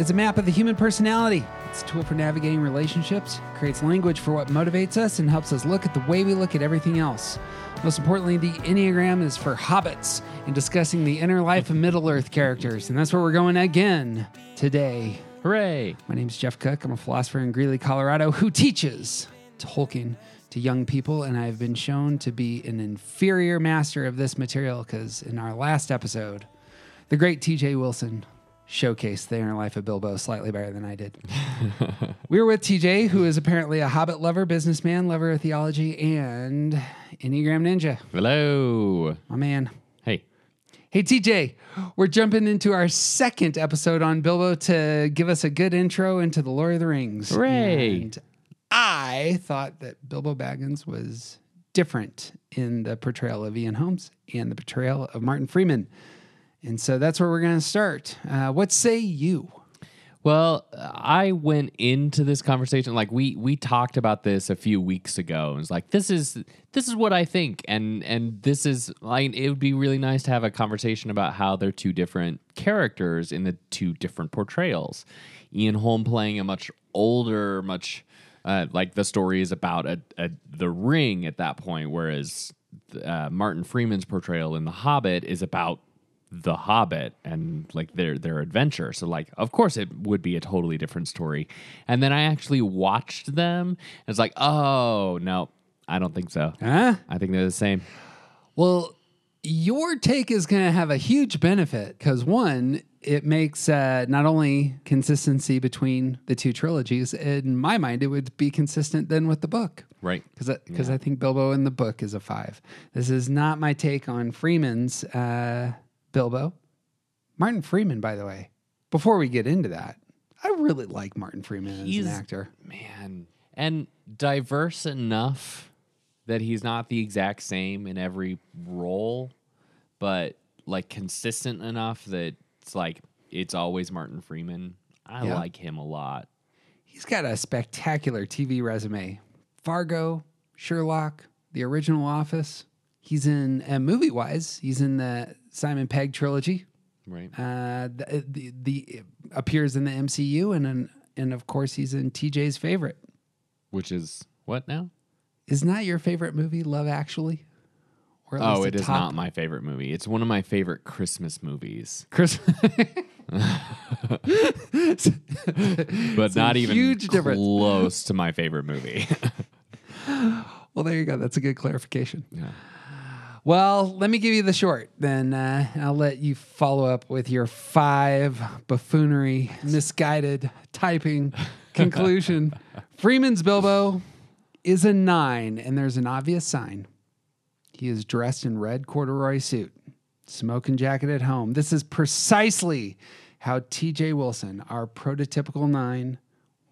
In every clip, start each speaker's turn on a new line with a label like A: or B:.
A: Is
B: a map of the human personality. It's a tool for navigating relationships, creates language for what motivates us, and helps us look at the way we look at everything else. Most importantly, the Enneagram is for hobbits in discussing the inner life of Middle Earth characters. And that's where we're going again today.
C: Hooray!
B: My name is Jeff Cook. I'm a philosopher in Greeley, Colorado, who teaches Tolkien to young people, and I've been shown to be an inferior master of this material because in our last episode, the great TJ Wilson showcased the inner life of Bilbo slightly better than I did. we were with TJ, who is apparently a hobbit lover, businessman, lover of theology, and Enneagram Ninja.
C: Hello.
B: My man.
C: Hey.
B: Hey, TJ, we're jumping into our second episode on Bilbo to give us a good intro into the Lord of the Rings.
C: Hooray.
B: And I thought that Bilbo Baggins was different in the portrayal of Ian Holmes and the portrayal of Martin Freeman. And so that's where we're going to start. Uh, what say you?
C: Well, I went into this conversation like we we talked about this a few weeks ago. It was like this is this is what I think, and and this is like it would be really nice to have a conversation about how they're two different characters in the two different portrayals. Ian Holm playing a much older, much uh, like the story is about a, a the ring at that point, whereas uh, Martin Freeman's portrayal in The Hobbit is about the Hobbit and like their their adventure. So like of course it would be a totally different story. And then I actually watched them and it's like, "Oh, no. I don't think so.
B: Huh?
C: I think they're the same."
B: Well, your take is going to have a huge benefit because one, it makes uh, not only consistency between the two trilogies. In my mind, it would be consistent then with the book
C: Right.
B: because because I think Bilbo in the book is a five. This is not my take on Freeman's uh, Bilbo. Martin Freeman, by the way. Before we get into that, I really like Martin Freeman as an actor.
C: Man. And diverse enough that he's not the exact same in every role, but like consistent enough that it's like it's always Martin Freeman. I
B: Yeah.
C: like him a lot.
B: He's got a spectacular TV resume. Fargo, Sherlock, the original Office. He's in, uh, movie wise, he's in the Simon Pegg trilogy.
C: Right.
B: Uh, the, the, the appears in the MCU, and and and of course he's in TJ's favorite.
C: Which is what now?
B: Isn't that your favorite movie, Love Actually? Or at
C: Oh,
B: least
C: it is
B: top-
C: not my favorite movie. It's one of my favorite Christmas movies,
B: Chris.
C: but not even
B: huge difference.
C: close to my favorite movie.
B: well, there you go. That's a good clarification. Well, let me give you the short, then uh, I'll let you follow up with your five buffoonery, misguided typing conclusion. Freeman's Bilbo is a nine, and there's an obvious sign. He is dressed in red corduroy suit, smoking jacket at home. This is precisely how TJ Wilson, our prototypical nine,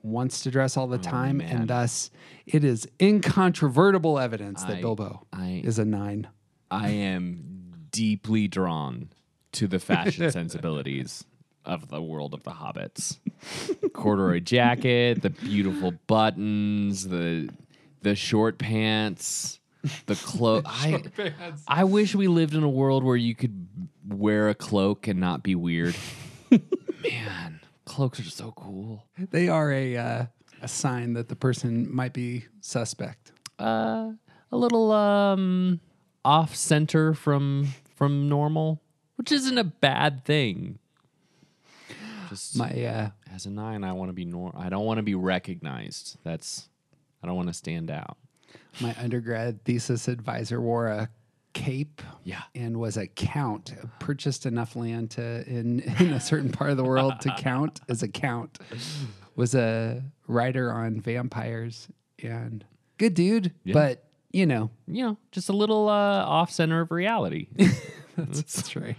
B: wants to dress all the time,
C: man.
B: and thus it is incontrovertible evidence that
C: I-
B: Bilbo
C: I
B: is a nine.
C: I am deeply drawn to the fashion sensibilities of the world of the hobbits. Corduroy jacket, the beautiful buttons, the the short pants, the cloak. I, I wish we lived in a world where you could wear a cloak and not be weird. Man, cloaks are so cool.
B: They are a uh, a sign that the person might be suspect.
C: Uh, a little um off center from from normal, which isn't a bad thing. Just
B: My uh,
C: as a nine, I want to be nor. I don't want to be recognized. That's I don't want to stand out.
B: my undergrad thesis advisor wore a cape
C: Yeah.
B: and was a count. Purchased enough land to in in a certain part of the world to count as a count. Was a writer on vampires and good dude, but you know
C: You know, just a little uh, off center of reality.
B: That's, that's right.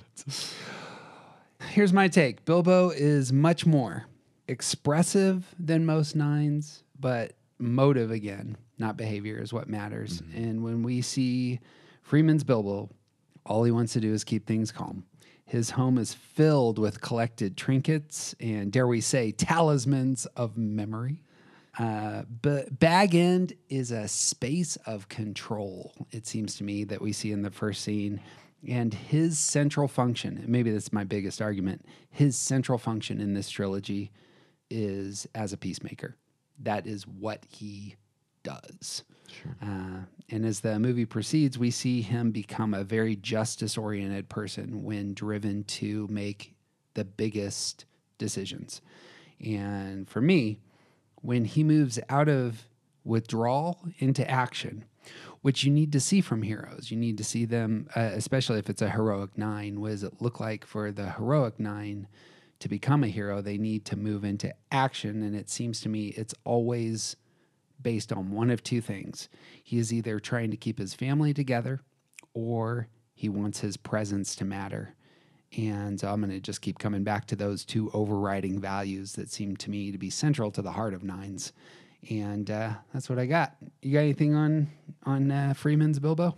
B: Here's my take Bilbo is much more. expressive than most nines, but motive again, not behavior, is what matters. And when we see Freeman's Bilbo, all he wants to do is keep things calm. His home is filled with collected trinkets and, dare we say, talismans of memory. Uh, but Bag End is a space of control, it seems to me, that we see in the first scene. And his central function, maybe that's my biggest argument, his central function in this trilogy is as a peacemaker. That is what he does. Uh, and as the movie proceeds, we see him become a very justice oriented person when driven to make the biggest decisions. And for me, when he moves out of withdrawal into action, which you need to see from heroes, you need to see them, uh, especially if it's a heroic nine. What does it look like for the heroic nine to become a hero? They need to move into action. And it seems to me it's always based on one of two things. He is either trying to keep his family together or he wants his presence to matter. And I'm going to just keep coming back to those two overriding values that seem to me to be central to the heart of Nines. And uh, that's what I got. You got anything on on uh, Freeman's Bilbo?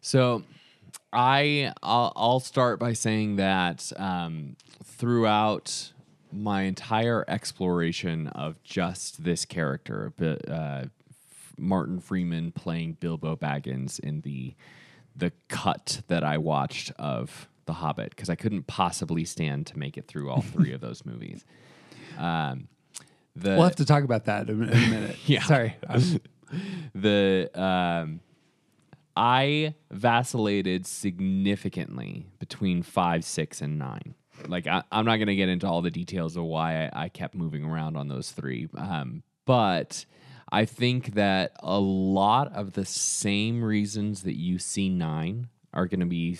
C: So I I'll, I'll start by saying that um, throughout my entire exploration of just this character, uh, Martin Freeman playing Bilbo Baggins in the the cut that I watched of The Hobbit because I couldn't possibly stand to make it through all three of those movies. Um, the
B: We'll have to talk about that in a, in a minute.
C: Yeah.
B: Sorry. I'm-
C: the um, I vacillated significantly between five, six, and nine. Like I, I'm not going to get into all the details of why I, I kept moving around on those three, um, but I think that a lot of the same reasons that you see nine are going to be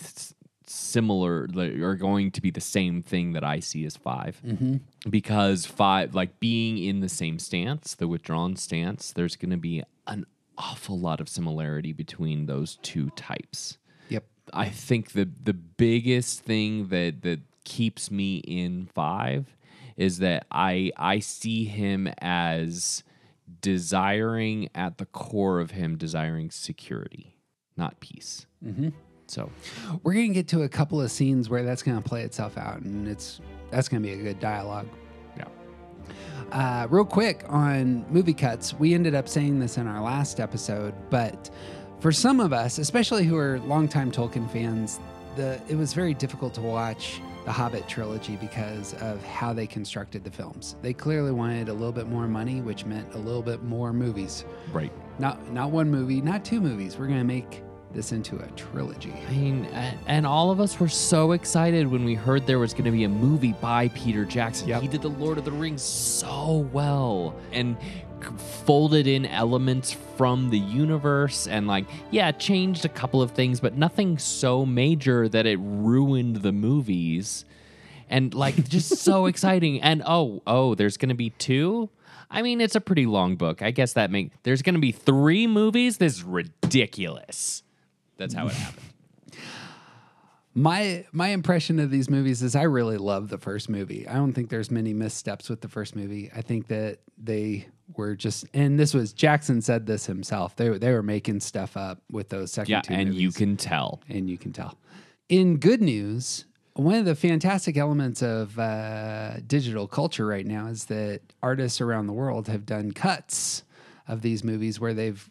C: similar, like, are going to be the same thing that I see as 5 because five, like being in the same stance, the withdrawn stance, there's going to be an awful lot of similarity between those two types.
B: yep.
C: I think the the biggest thing that that keeps me in five is that I I see him as desiring at the core of him desiring security, not peace. Mm-hmm. So
B: We're going to get to a couple of scenes where that's going to play itself out, and it's that's going to be a good dialogue.
C: yeah,
B: Uh, real quick on movie cuts, we ended up saying this in our last episode, but for some of us, especially who are longtime Tolkien fans, the it was very difficult to watch the Hobbit trilogy because of how they constructed the films. They clearly wanted a little bit more money, which meant a little bit more movies.
C: right.
B: Not not one movie, not two movies. We're gonna make this into a trilogy.
C: I mean, and all of us were so excited when we heard there was going to be a movie by Peter Jackson.
B: Yep.
C: He did the Lord of the Rings so well and folded in elements from the universe and, like, yeah, changed a couple of things, but nothing so major that it ruined the movies. And, like, just so exciting. And oh, oh, there's going to be two? I mean, it's a pretty long book. I guess that make there's going to be three movies. This is ridiculous. That's how it happened.
B: My my impression of these movies is I really love the first movie. I don't think there's many missteps with the first movie. I think that they were just and this was Jackson said this himself. They were they were making stuff up with those second
C: Yeah,
B: two
C: and you can tell.
B: and you can tell. In good news, one of the fantastic elements of uh, digital culture right now is that artists around the world have done cuts of these movies where they've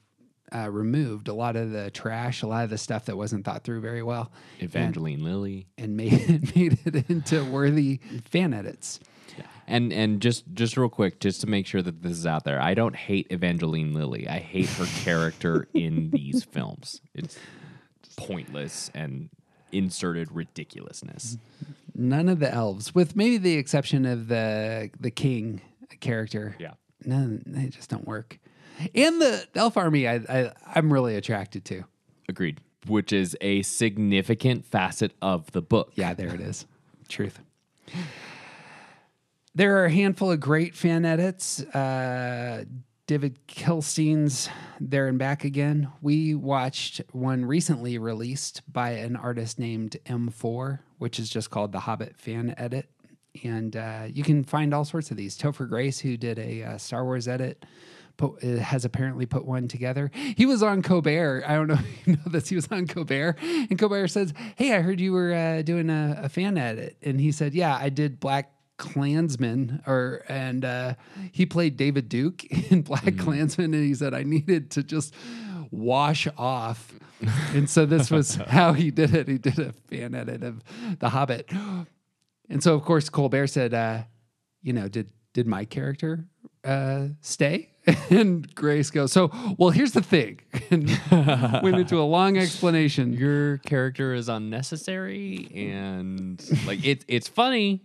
B: uh, removed a lot of the trash, a lot of the stuff that wasn't thought through very well,
C: Evangeline Lilly.
B: and made it, made it into worthy fan edits.
C: And and just just real quick, just to make sure that this is out there, I don't hate Evangeline Lilly. I hate her character in these films. It's pointless and inserted ridiculousness.
B: None of the elves, with maybe the exception of the the king character.
C: Yeah.
B: none they just don't work. And the elf army, I, I I'm really attracted to.
C: Agreed. Which is a significant facet of the book.
B: Yeah, there it is. Truth. There are a handful of great fan edits. Uh, David Kilstein's There and Back Again. We watched one recently released by an artist named M4, which is just called the Hobbit fan edit. And uh, you can find all sorts of these. Topher Grace, who did a uh, Star Wars edit, put, uh, has apparently put one together. He was on Colbert. I don't know if you know this. He was on Colbert. And Colbert says, Hey, I heard you were uh, doing a, a fan edit. And he said, Yeah, I did Black Klansman or and uh, he played David Duke in BlacKkKlansman and he said I needed to just wash off. and so this was how he did it. He did a fan edit of The Hobbit. And so of course Colbert said, uh, you know, did did my character uh, stay? And Grace goes, so well, here's the thing. And went into a long explanation.
C: Your character is unnecessary and like it, it's funny,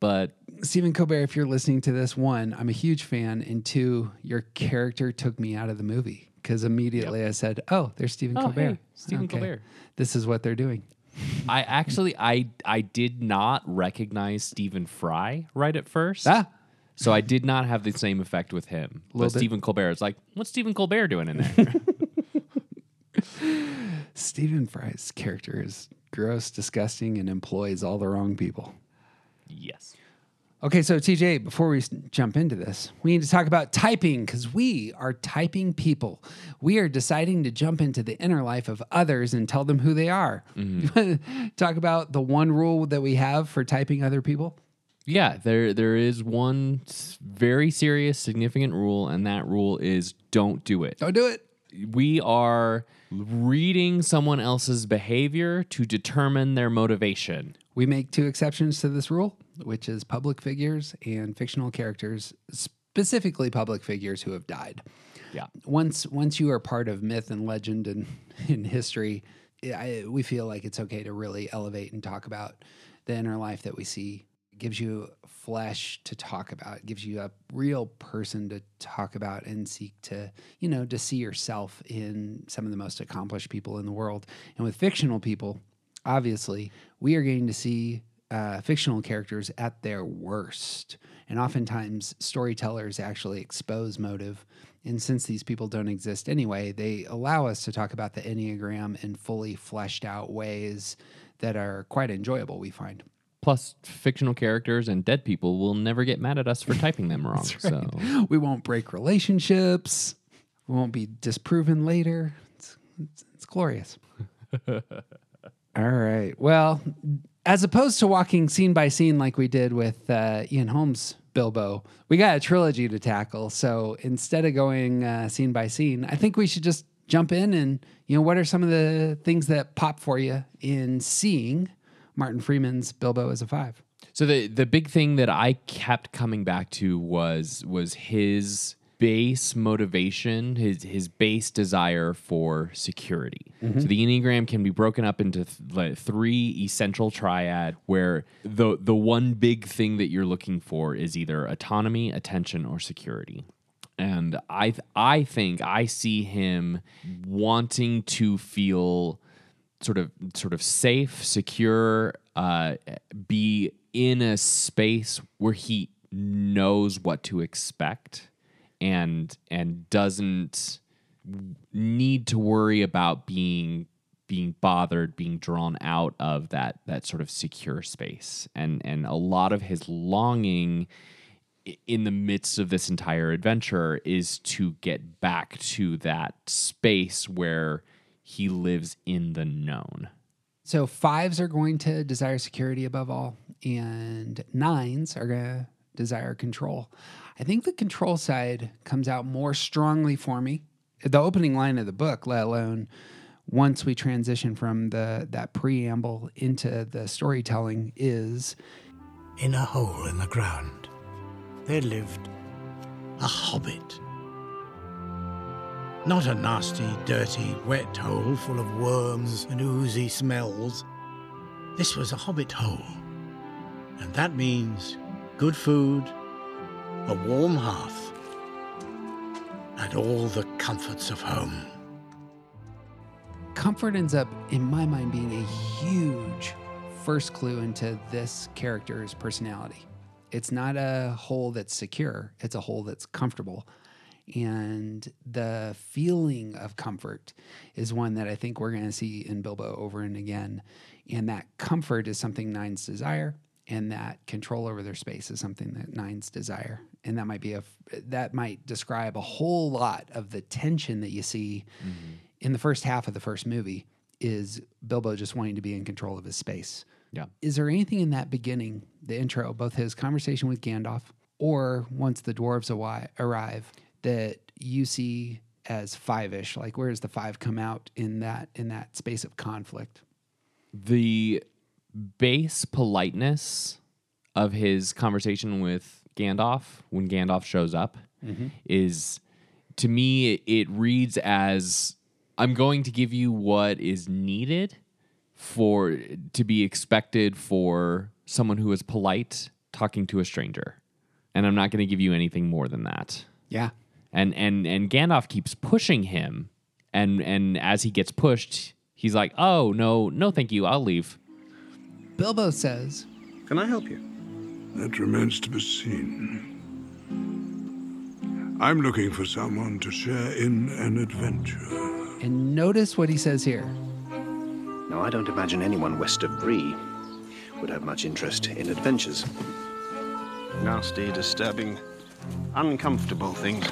C: but
B: Stephen Colbert, if you're listening to this, one, I'm a huge fan, and two, your character took me out of the movie because immediately I said, "Oh, there's Stephen
C: Oh,
B: Colbert.
C: hey, Stephen Colbert."
B: This is what they're doing."
C: I actually I I did not recognize Stephen Fry right at first.
B: Ah,
C: So I did not have the same effect with him.
B: Little
C: But
B: bit.
C: Stephen Colbert is like, what's Stephen Colbert doing in there?
B: Stephen Fry's character is gross, disgusting, and employs all the wrong people.
C: yes.
B: Okay, so TJ, before we jump into this, we need to talk about typing because we are typing people. We are deciding to jump into the inner life of others and tell them who they are. You mm-hmm. wanna talk about the one rule that we have for typing other people?
C: Yeah, there there is one very serious, significant rule, and that rule is don't do it.
B: Don't do it.
C: We are reading someone else's behavior to determine their motivation.
B: We make two exceptions to this rule, which is public figures and fictional characters, specifically public figures who have died.
C: Yeah.
B: Once once you are part of myth and legend and in history, I, we feel like it's okay to really elevate and talk about the inner life that we see. Gives you flesh to talk about. It gives you a real person to talk about and seek to, you know, to see yourself in some of the most accomplished people in the world. And with fictional people, obviously, we are getting to see uh, fictional characters at their worst. And oftentimes, storytellers actually expose motive. And since these people don't exist anyway, they allow us to talk about the Enneagram in fully fleshed out ways that are quite enjoyable, we find.
C: Plus, fictional characters and dead people will never get mad at us for typing them wrong. So
B: We won't break relationships, we won't be disproven later. It's, it's, it's glorious. All right. Well, as opposed to walking scene by scene like we did with uh, Ian Holmes' Bilbo, we got a trilogy to tackle. So instead of going uh, scene by scene, I think we should just jump in and, you know, what are some of the things that pop for you in seeing Martin Freeman's Bilbo as a five?
C: So the the big thing that I kept coming back to was was his base motivation, his his base desire for security. Mm-hmm. So the enneagram can be broken up into th- like three essential triad, where the the one big thing that you're looking for is either autonomy, attention, or security. And I th- I think I see him wanting to feel sort of sort of safe, secure, uh, be in a space where he knows what to expect and and doesn't need to worry about being being bothered being drawn out of that that sort of secure space. And and a lot of his longing in the midst of this entire adventure is to get back to that space where he lives in the known
B: So fives are going to desire security above all, and nines are going to desire control. I think the control side comes out more strongly for me. The opening line of the book, let alone once we transition from the that preamble into the storytelling, is
D: In a hole in the ground, there lived a hobbit. Not a nasty, dirty, wet hole full of worms and oozy smells. This was a hobbit hole. And that means good food, a warm hearth, and all the comforts of home.
B: comfort ends up, in my mind, being a huge first clue into this character's personality. It's not a hole that's secure, it's a hole that's comfortable. And the feeling of comfort is one that I think we're going to see in Bilbo over and again. And that comfort is something nines desire. and that control over their space is something that nines desire, and that might be a that might describe a whole lot of the tension that you see mm-hmm. in the first half of the first movie. Is Bilbo just wanting to be in control of his space?
C: Yeah.
B: Is there anything in that beginning, the intro, both his conversation with Gandalf or once the dwarves arrive, that you see as five-ish? Like, where does the five come out in that in that space of conflict?
C: the base politeness of his conversation with Gandalf when Gandalf shows up mm-hmm. is to me it reads as I'm going to give you what is needed for to be expected for someone who is polite talking to a stranger. And I'm not going to give you anything more than that
B: Yeah,
C: and and and Gandalf keeps pushing him, and and as he gets pushed, he's like, "Oh no, no, thank you, I'll leave."
B: Bilbo says,
E: Can I help you?
F: That remains to be seen. I'm looking for someone to share in an adventure.
B: and notice what he says here.
E: Now, I don't imagine anyone west of Bree would have much interest in adventures. Nasty, disturbing, uncomfortable things.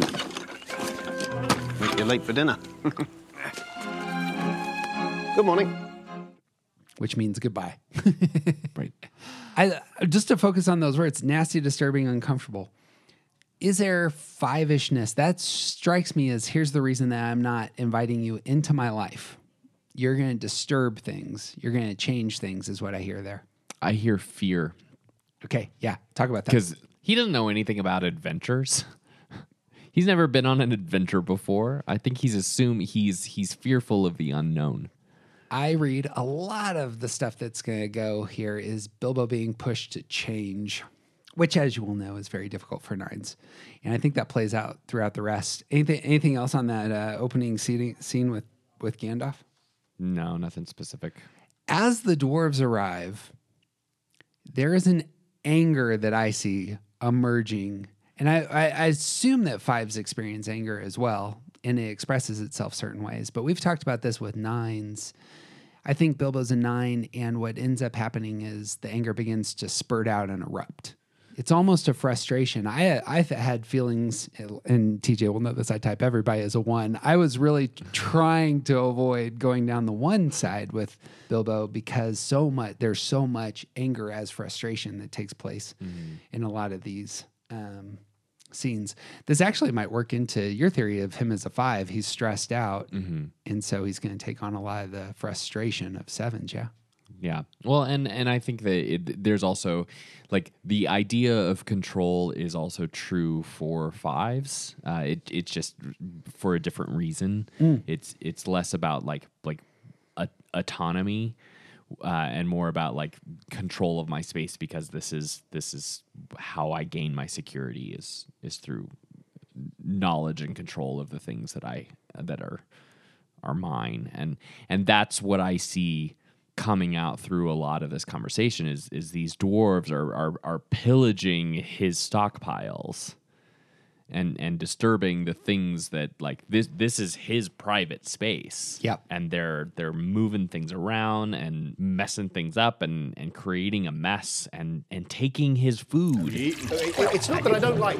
E: Make you late for dinner. Good morning.
B: which means goodbye.
C: Right.
B: I just to focus on those words: nasty, disturbing, uncomfortable. Is there five-ishness that strikes me as here's the reason that I'm not inviting you into my life. You're going to disturb things. You're going to change things, is what I hear there.
C: I hear fear
B: Okay, yeah, talk about that.
C: because he doesn't know anything about adventures. he's never been on an adventure before. I think he's assumed he's he's fearful of the unknown.
B: I read a lot of the stuff that's going to go here is Bilbo being pushed to change, which, as you will know, is very difficult for nines, and I think that plays out throughout the rest. Anything, anything else on that uh, opening scene, scene with with Gandalf?
C: No, nothing specific.
B: As the dwarves arrive, there is an anger that I see emerging, and I, I, assume that fives experience anger as well, and it expresses itself certain ways. But we've talked about this with nines. I think Bilbo's a nine, and what ends up happening is the anger begins to spurt out and erupt. It's almost a frustration. I I had feelings, and TJ will know this. I type everybody as a one. I was really trying to avoid going down the one side with Bilbo because so much there's so much anger as frustration that takes place in a lot of these um, scenes. This actually might work into your theory of him as a five. He's stressed out, and so he's going to take on a lot of the frustration of sevens. Yeah.
C: Yeah. Well, and and I think that it, there's also like the idea of control is also true for fives. Uh, it it's just for a different reason. It's it's less about like like a, autonomy uh, and more about like control of my space because this is this is how I gain my security is is through knowledge and control of the things that I that are are mine and and that's what I see coming out through a lot of this conversation is is these dwarves are are, are pillaging his stockpiles and and disturbing the things that like this this is his private space
B: Yep.
C: and they're they're moving things around and messing things up and and creating a mess and and taking his food
E: It's not that I don't like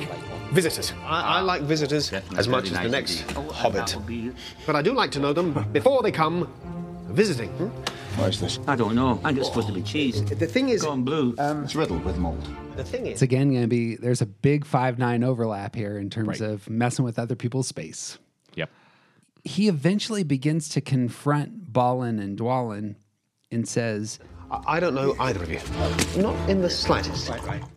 E: visitors. I, I like visitors as much as the next hobbit. But I do like to know them before they come visiting. hmm?
F: Why is this?
G: I don't know. I think it's supposed to be cheese.
E: The thing is,
G: Gone blue.
F: It's riddled with mold.
E: the thing is,
B: It's again going to be there's a big five nine overlap here in terms
C: Right.
B: of messing with other people's space.
C: yep
B: He eventually begins to confront Balin and Dwalin and says,
E: I I don't know either of you. Not in the slightest.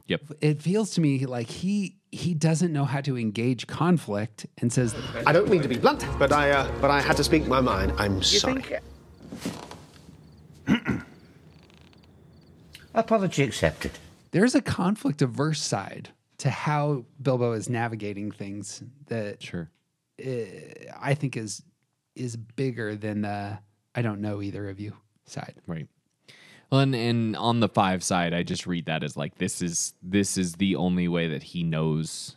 C: yep
B: it feels to me like he he doesn't know how to engage conflict and says
E: I don't mean to be blunt, but I uh, but I had to speak my mind. I'm sorry.
G: Apology accepted.
B: there's a conflict averse side to how Bilbo is navigating things that
C: sure uh,
B: I think is is bigger than the I don't know either of you side.
C: Right. Well, and, and on the five side, I just read that as like this is this is the only way that he knows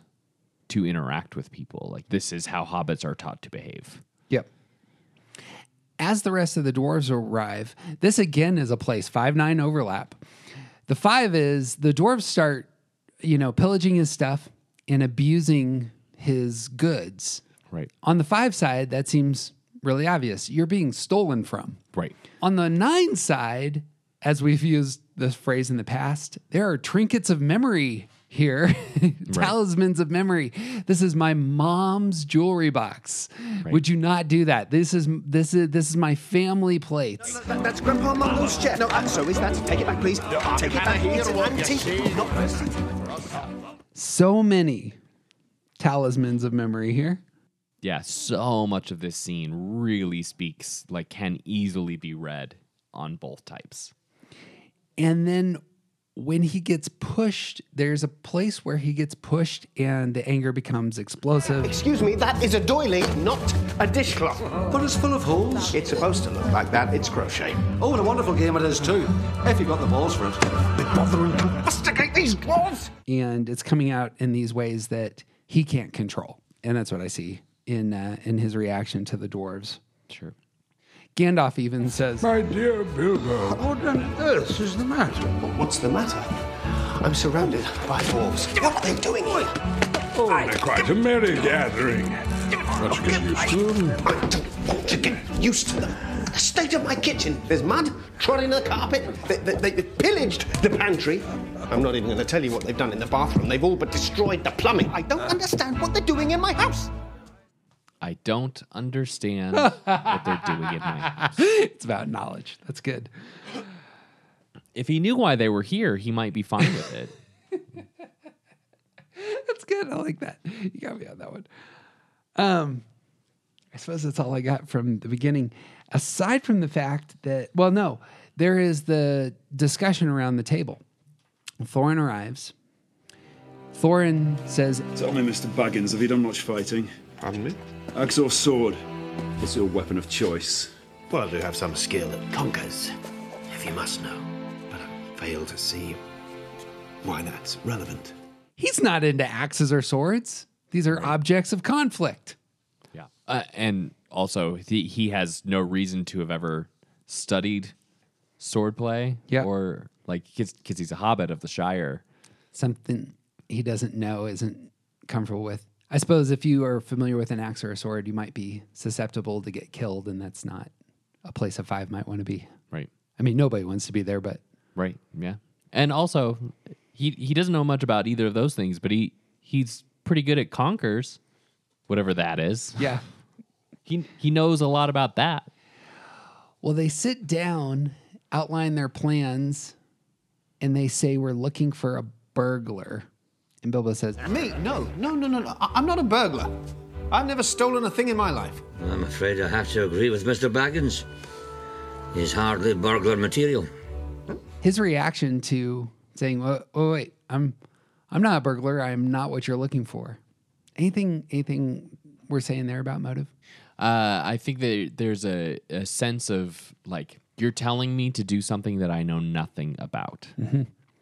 C: to interact with people. Like this is how hobbits are taught to behave.
B: As the rest of the dwarves arrive, this again is a place five nine overlap. The five is the dwarves start, you know, pillaging his stuff and abusing his goods.
C: Right.
B: On the five side, that seems really obvious. You're being stolen from.
C: Right.
B: On the nine side, as we've used this phrase in the past, there are trinkets of memory here, talismans of memory. This is my mom's jewelry box. Would you not do that? This is this is this is my family plates.
H: That- that's Grandpa Mungo's chair. No, uh, so is that. Take it back, please. Take it back. It's an antique.
B: So many talismans of memory here.
C: Yeah, so much of this scene really speaks like can easily be read on both types.
B: And then when he gets pushed, there's a place where he gets pushed and the anger becomes explosive.
H: Excuse me, that is a doily, not a dishcloth.
I: But it's full of holes.
H: It's supposed to look like that. It's crochet.
I: Oh, what a wonderful game it is too. If you've got the balls for it.
H: Bothering to masticate these balls.
B: and it's coming out in these ways that he can't control. And that's what I see in uh, in his reaction to the dwarves.
C: Sure.
B: Gandalf even says,
F: My dear Bilbo,
D: What on earth is the matter?
H: What's the matter? I'm surrounded by dwarves. What are they doing here?
F: oh, they're quite a merry gathering. Let's get used to them.
H: I don't want to get used to them. The state of my kitchen. There's mud, trodden the carpet. They, they, they pillaged the pantry. I'm not even going to tell you what they've done in the bathroom. They've all but destroyed the plumbing. I don't understand what they're doing in my house.
C: I don't understand what they're doing in my house.
B: it's about knowledge. That's good.
C: If he knew why they were here, he might be fine with it.
B: That's good. I like that. You got me on that one. Um, I suppose that's all I got from the beginning. Aside from the fact that, well, no, there is the discussion around the table. Thorin arrives. Thorin says,
J: Tell me, Mr. Baggins, have you done much fighting?
E: Pardon me?
J: Axe or sword? What's your weapon of choice?
E: Well, I do have some skill that conkers, if you must know. But I fail to see why that's relevant.
B: he's not into axes or swords. These are objects of conflict.
C: Yeah. Uh, and also, he, he has no reason to have ever studied swordplay.
B: Yeah.
C: Or like, because he's a hobbit of the Shire.
B: Something he doesn't know, isn't comfortable with. I suppose if you are familiar with an axe or a sword, you might be susceptible to get killed, and that's not a place a five might want to be.
C: Right.
B: I mean, nobody wants to be there, but
C: Right. Yeah. And also, he he doesn't know much about either of those things, but he he's pretty good at conkers, whatever that is.
B: yeah.
C: He he knows a lot about that.
B: Well, they sit down, outline their plans, and they say, We're looking for a burglar. And Bilbo says,
H: Me? No, no, no, no, no. I- I'm not a burglar. I've never stolen a thing in my life.
G: I'm afraid I have to agree with Mr. Baggins. He's hardly burglar material.
B: His reaction to saying, "Oh, wait, wait I'm, I'm not a burglar. I'm not what you're looking for." Anything, anything we're saying there about motive?
C: Uh, I think that there's a, a sense of like you're telling me to do something that I know nothing about.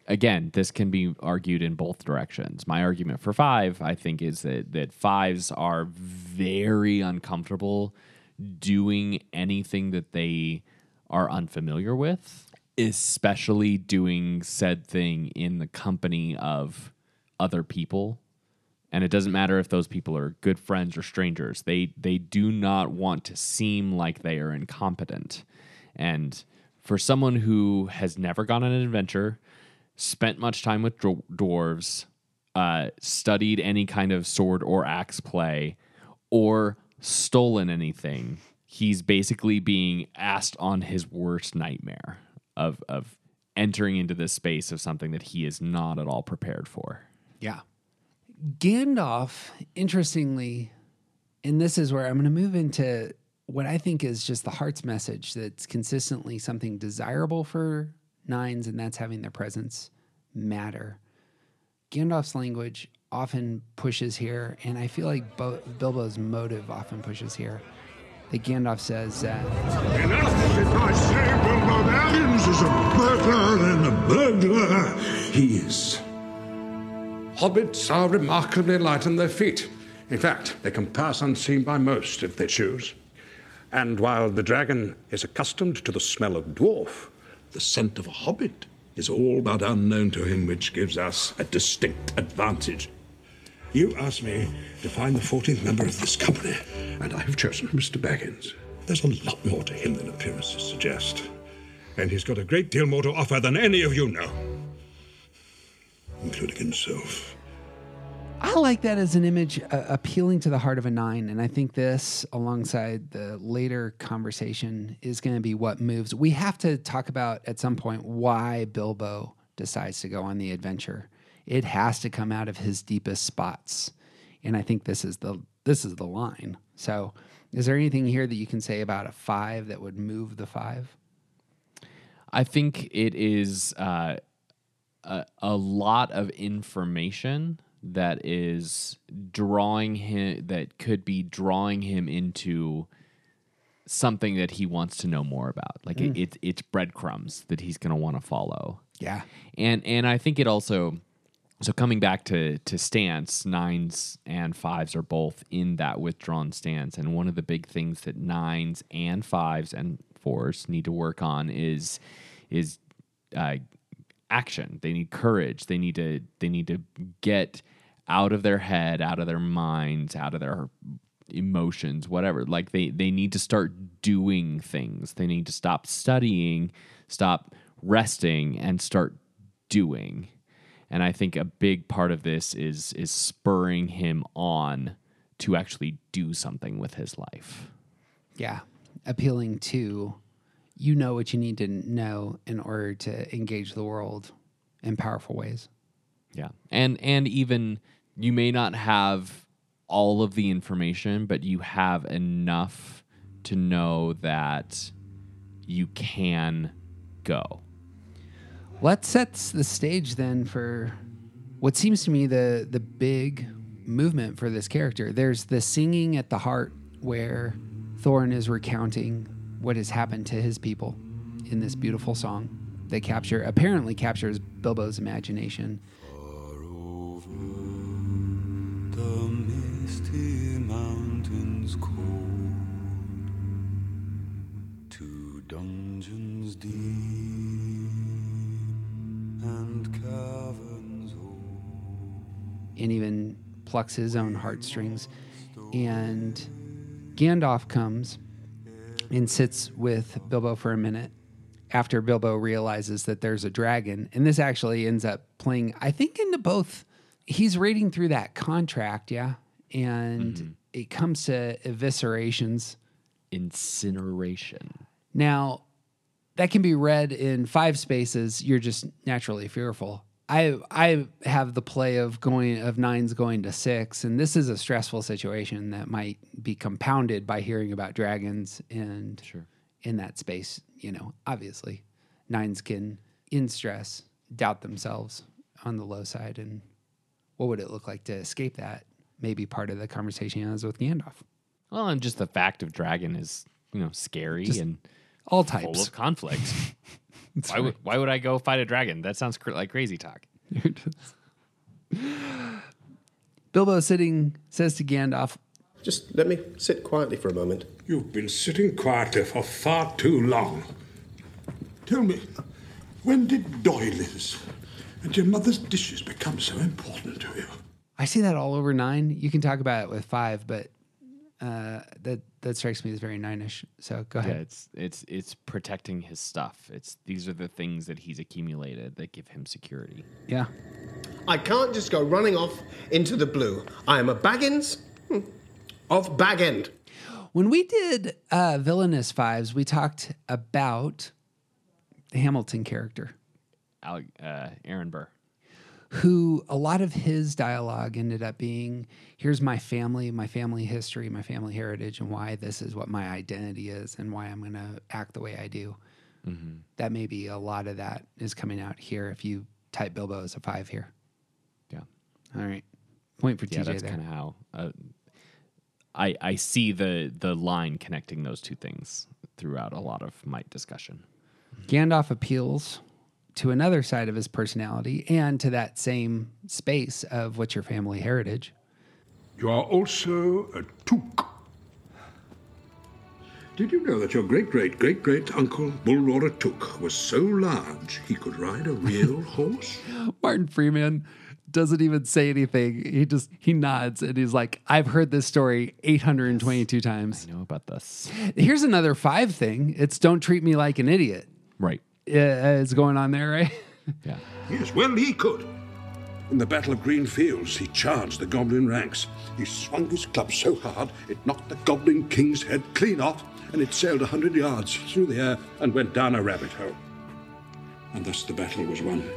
C: Again, this can be argued in both directions. My argument for five, I think, is that that fives are very uncomfortable doing anything that they are unfamiliar with, especially doing said thing in the company of other people. And it doesn't matter if those people are good friends or strangers. They they do not want to seem like they are incompetent. And for someone who has never gone on an adventure spent much time with dwar- dwarves uh, studied any kind of sword or axe play or stolen anything he's basically being asked on his worst nightmare of of entering into this space of something that he is not at all prepared for
B: Yeah. Gandalf, interestingly, and this is where I'm going to move into what I think is just the heart's message that's consistently something desirable for nines, and that's having their presence matter. Gandalf's language often pushes here, and I feel like Bo- Bilbo's motive often pushes here. That Gandalf says, uh,
F: Enough, if I say Bilbo Baggins is a burglar and a burglar he is. Hobbits are remarkably light on their feet. In fact, they can pass unseen by most if they choose. And while the dragon is accustomed to the smell of dwarf, the scent of a hobbit is all but unknown to him, which gives us a distinct advantage. You asked me to find the 14th member of this company, and I have chosen Mr. Baggins. There's a lot more to him than appearances suggest, and he's got a great deal more to offer than any of you know, including himself.
B: I like that as an image uh, appealing to the heart of a nine. And I think this, alongside the later conversation, is going to be what moves. We have to talk about at some point why Bilbo decides to go on the adventure. It has to come out of his deepest spots. And I think this is the this is the line. So is there anything here that you can say about a five that would move the five?
C: I think it is uh, a, a lot of information that is drawing him that could be drawing him into something that he wants to know more about. Like
B: Mm.
C: it, it, it's breadcrumbs that he's going to want to follow.
B: Yeah.
C: and and I think it also. So coming back to to stance, nines and fives are both in that withdrawn stance, and one of the big things that nines and fives and fours need to work on is is uh, action. They need courage. They need to they need to get out of their head, out of their minds, out of their emotions, whatever. Like they they need to start doing things. They need to stop studying, stop resting and start doing. And I think a big part of this is is spurring him on to actually do something with his life.
B: Yeah. Appealing to you know what you need to know in order to engage the world in powerful ways.
C: Yeah. And and even you may not have all of the information, but you have enough to know that you can go.
B: What sets the stage then for what seems to me the the big movement for this character? There's the singing at the heart where Thorin is recounting what has happened to his people in this beautiful song that capture apparently captures Bilbo's imagination.
K: Mountains cold, to dungeons deep and caverns old.
B: and even plucks his own heartstrings. And Gandalf comes and sits with Bilbo for a minute after Bilbo realizes that there's a dragon. And this actually ends up playing, I think, into both. He's reading through that contract, yeah. And mm-hmm. It comes to eviscerations.
C: Incineration.
B: Now, that can be read in five spaces. You're just naturally fearful. I I have the play of going of nines going to six, and this is a stressful situation that might be compounded by hearing about dragons and in that space. You know, obviously, nines can in stress doubt themselves on the low side, and what would it look like to escape that? Maybe part of the conversation he has with Gandalf.
C: Well, and just the fact of dragon is, you know, scary
B: Just
C: and
B: all
C: full
B: types.
C: of conflict. why would why would I go fight a dragon? That sounds cr- like crazy talk.
B: Bilbo sitting says to Gandalf,
H: Just let me sit quietly for a moment.
F: You've been sitting quietly for far too long. Tell me, when did doilies and your mother's dishes become so important to you?
B: I see that all over nine. You can talk about it with five, but uh, that that strikes me as very nine-ish. So go ahead.
C: Yeah,
B: ahead.
C: it's it's it's protecting his stuff. It's these are the things that he's accumulated that give him security.
B: Yeah.
H: I can't just go running off into the blue. I am a Baggins hmm, of Bag End.
B: When we did uh, villainous fives, we talked about the Hamilton character,
C: Al, uh, Aaron Burr.
B: Who a lot of his dialogue ended up being, "Here's my family, my family history, my family heritage, and why this is what my identity is, and why I'm going to act the way I do." That maybe a lot of that is coming out here if you type Bilbo as a five here.
C: Yeah.
B: All right. Point for
C: Yeah,
B: TJ
C: that's
B: there.
C: kind of how uh, I I see the the line connecting those two things throughout a lot of my discussion.
B: Gandalf appeals to another side of his personality and to that same space of what's your family heritage.
F: You are also a Took. Did you know that your great great great great uncle Bullroarer Took was so large he could ride a real horse?
B: Martin Freeman doesn't even say anything. He just he nods and he's like, "I've heard this story 822 times."
C: I know about this.
B: Here's another five thing. It's don't treat me like an idiot.
C: Right.
B: Uh, is going on there, right?
C: Yeah.
F: Yes, well, he could. In the Battle of Green Fields, he charged the goblin ranks. He swung his club so hard it knocked the goblin king's head clean off, and it sailed a hundred yards through the air and went down a rabbit hole. And thus the battle was won.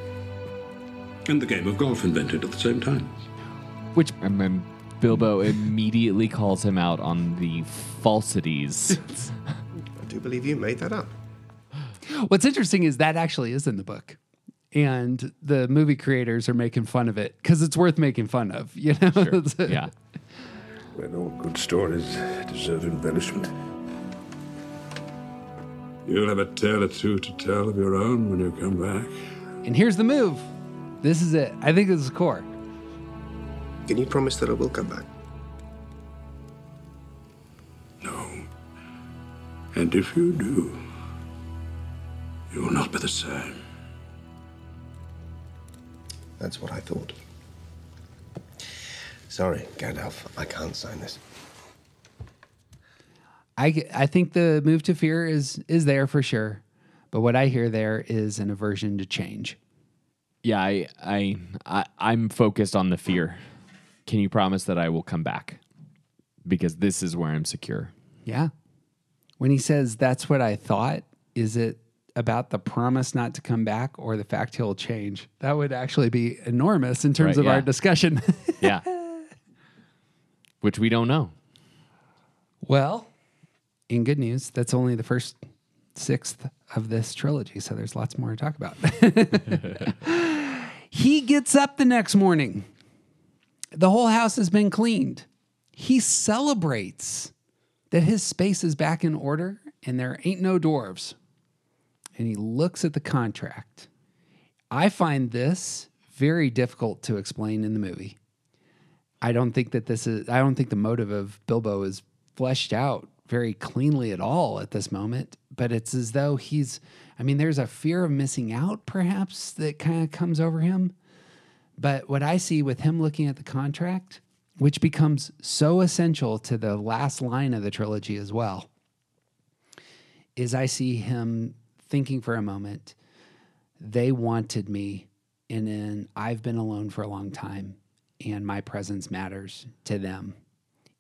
F: And the game of golf invented at the same time.
C: Which and then Bilbo immediately calls him out on the falsities.
H: I do believe you made that up.
B: What's interesting is that actually is in the book. And the movie creators are making fun of it because it's worth making fun of, you know?
C: Sure. yeah.
F: When all good stories deserve embellishment. You'll have a tale or two to tell of your own when you come back.
B: And here's the move. This is it. I think this is core.
H: Can you promise that I will come back?
F: No. And if you do, you will not be the same.
H: That's what I thought. Sorry, Gandalf, I can't sign this.
B: I, I think the move to fear is is there for sure. But what I hear there is an aversion to change.
C: Yeah, I, I, I, I'm focused on the fear. Can you promise that I will come back? Because this is where I'm secure.
B: Yeah. When he says that's what I thought, is it about the promise not to come back or the fact he'll change? That would actually be enormous in terms
C: Right,
B: of our discussion.
C: Yeah. Which we don't know.
B: well, in good news, that's only the first sixth of this trilogy, so there's lots more to talk about. he gets up the next morning. The whole house has been cleaned. He celebrates that his space is back in order and there ain't no dwarves. And he looks at the contract. I find this very difficult to explain in the movie. I don't think that this is, I don't think the motive of Bilbo is fleshed out very cleanly at all at this moment, but it's as though he's, I mean, there's a fear of missing out perhaps that kind of comes over him. But what I see with him looking at the contract, which becomes so essential to the last line of the trilogy as well, is I see him thinking for a moment, they wanted me, and then I've been alone for a long time, and my presence matters to them.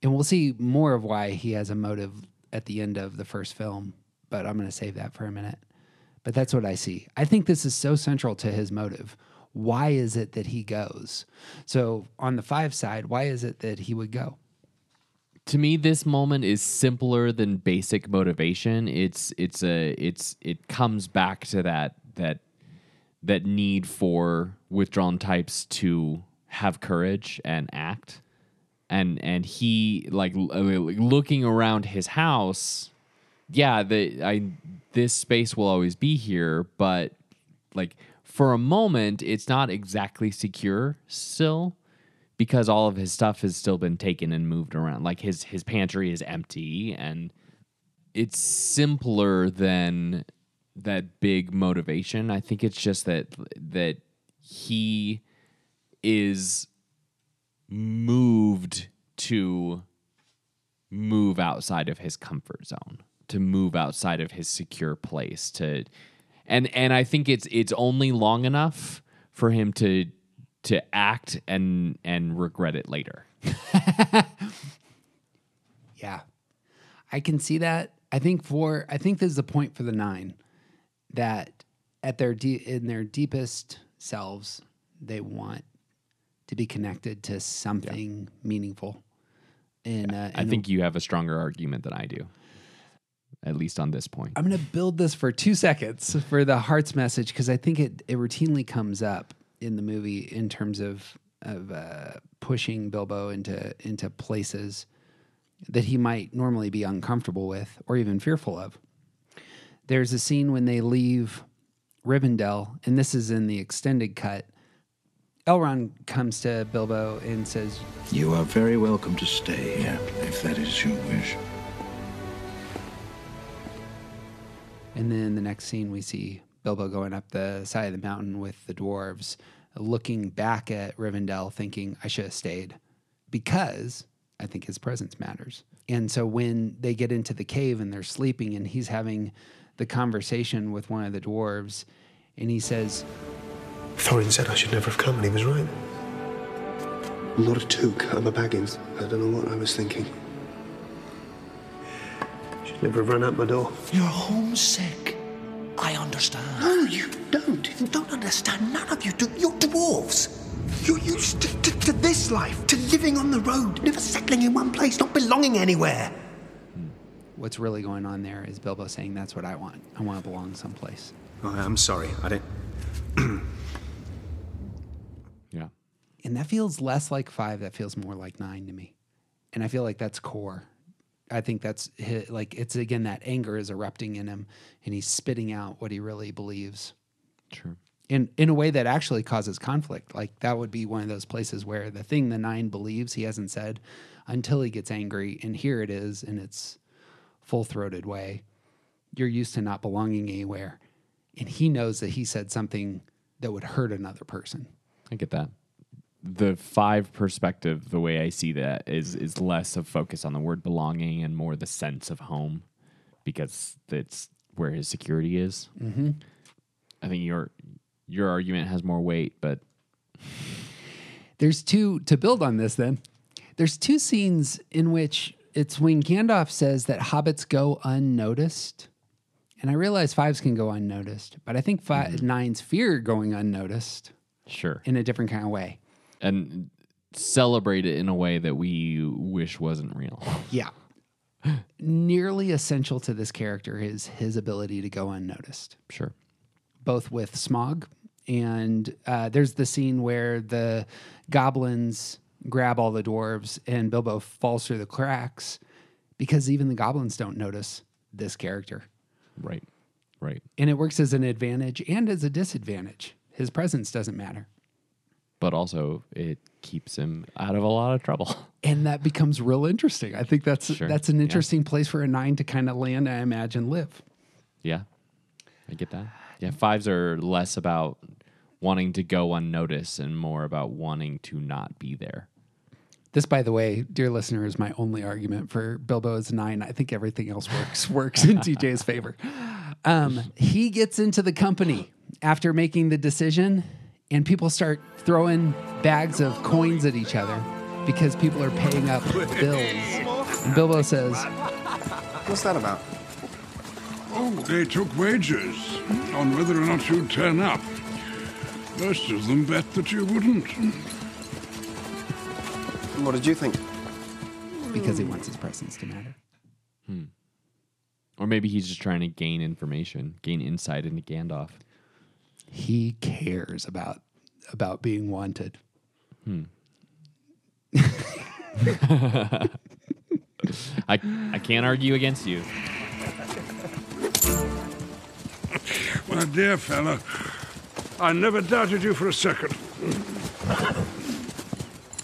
B: And we'll see more of why he has a motive at the end of the first film, but I'm going to save that for a minute. But that's what I see. I think this is so central to his motive. Why is it that he goes? So, on the five side, why is it that he would go?
C: To me this moment is simpler than basic motivation. It's it's a it's it comes back to that that that need for withdrawn types to have courage and act. And and he like uh, looking around his house yeah the i this space will always be here but like for a moment it's not exactly secure still because all of his stuff has still been taken and moved around. Like his his pantry is empty and it's simpler than that big motivation. I think it's just that that he is moved to move outside of his comfort zone, to move outside of his secure place to and and I think it's it's only long enough for him to to act and and regret it later.
B: Yeah. I can see that. I think for I think this is a point for the nine that at their de- in their deepest selves they want to be connected to something meaningful. And uh,
C: I think you have a stronger argument than I do. At least on this point.
B: I'm going to build this for two seconds for the heart's message because I think it, it routinely comes up in the movie in terms of of uh, pushing Bilbo into into places that he might normally be uncomfortable with or even fearful of. There's a scene when they leave Rivendell, and this is in the extended cut. Elrond comes to Bilbo and says,
L: You are very welcome to stay here, if that is your wish.
B: And then the next scene, we see Bilbo going up the side of the mountain with the dwarves, looking back at Rivendell, thinking, I should have stayed because I think his presence matters. And so when they get into the cave and they're sleeping, and he's having the conversation with one of the dwarves, and he says,
H: Thorin said I should never have come, and he was right. I'm not a Took, I'm a Baggins. I don't know what I was thinking. Should never have run out my door.
L: You're homesick. I understand.
H: No, you don't. You don't understand. None of you do. You're dwarves. You're used to, to, to this life, to living on the road, never settling in one place, not belonging anywhere. Hmm.
B: What's really going on there is Bilbo saying, That's what I want. I want to belong someplace.
H: Oh, I'm sorry. I didn't.
C: Yeah.
B: And that feels less like five. That feels more like nine to me. And I feel like that's core. I think that's hi- like it's again that anger is erupting in him, and he's spitting out what he really believes.
C: True.
B: In in a way that actually causes conflict. Like that would be one of those places where the thing the nine believes he hasn't said until he gets angry, and here it is in its full throated way. You're used to not belonging anywhere, and he knows that he said something that would hurt another person.
C: I get that. The five perspective, the way I see that is is less of focus on the word belonging and more the sense of home, because it's where his security is.
B: Mhm.
C: I think your your argument has more weight, but
B: There's two to build on this. Then there's two scenes in which it's when Gandalf says that hobbits go unnoticed, and I realize fives can go unnoticed, but I think 5 nines fear going unnoticed
C: sure,
B: in a different kind of way.
C: And celebrate it in a way that we wish wasn't real.
B: Yeah. Nearly essential to this character is his ability to go unnoticed.
C: Sure.
B: Both with Smaug and uh, there's the scene where the goblins grab all the dwarves and Bilbo falls through the cracks because even the goblins don't notice this character.
C: Right. Right.
B: And it works as an advantage and as a disadvantage. His presence doesn't matter.
C: But also it keeps him out of a lot of trouble.
B: And that becomes real interesting. I think that's
C: Sure.
B: that's an
C: Yeah.
B: interesting place for a nine to kind of land, I imagine, live.
C: Yeah. I get that. Yeah, fives are less about wanting to go unnoticed and more about wanting to not be there.
B: This, by the way, dear listener, is my only argument for Bilbo as nine. I think everything else works works in TJ's favor. Um, he gets into the company after making the decision, and people start throwing bags of coins at each other because people are paying up bills. And Bilbo says,
M: What's that about?
F: Oh, they took wagers on whether or not you'd turn up. Most of them bet that you wouldn't.
M: What did you think?
B: because he wants his presence to matter. Hmm.
C: Or maybe he's just trying to gain information, gain insight into Gandalf.
B: He cares about about being wanted. Hmm.
C: I I can't argue against you.
F: My dear fellow, I never doubted you for a second.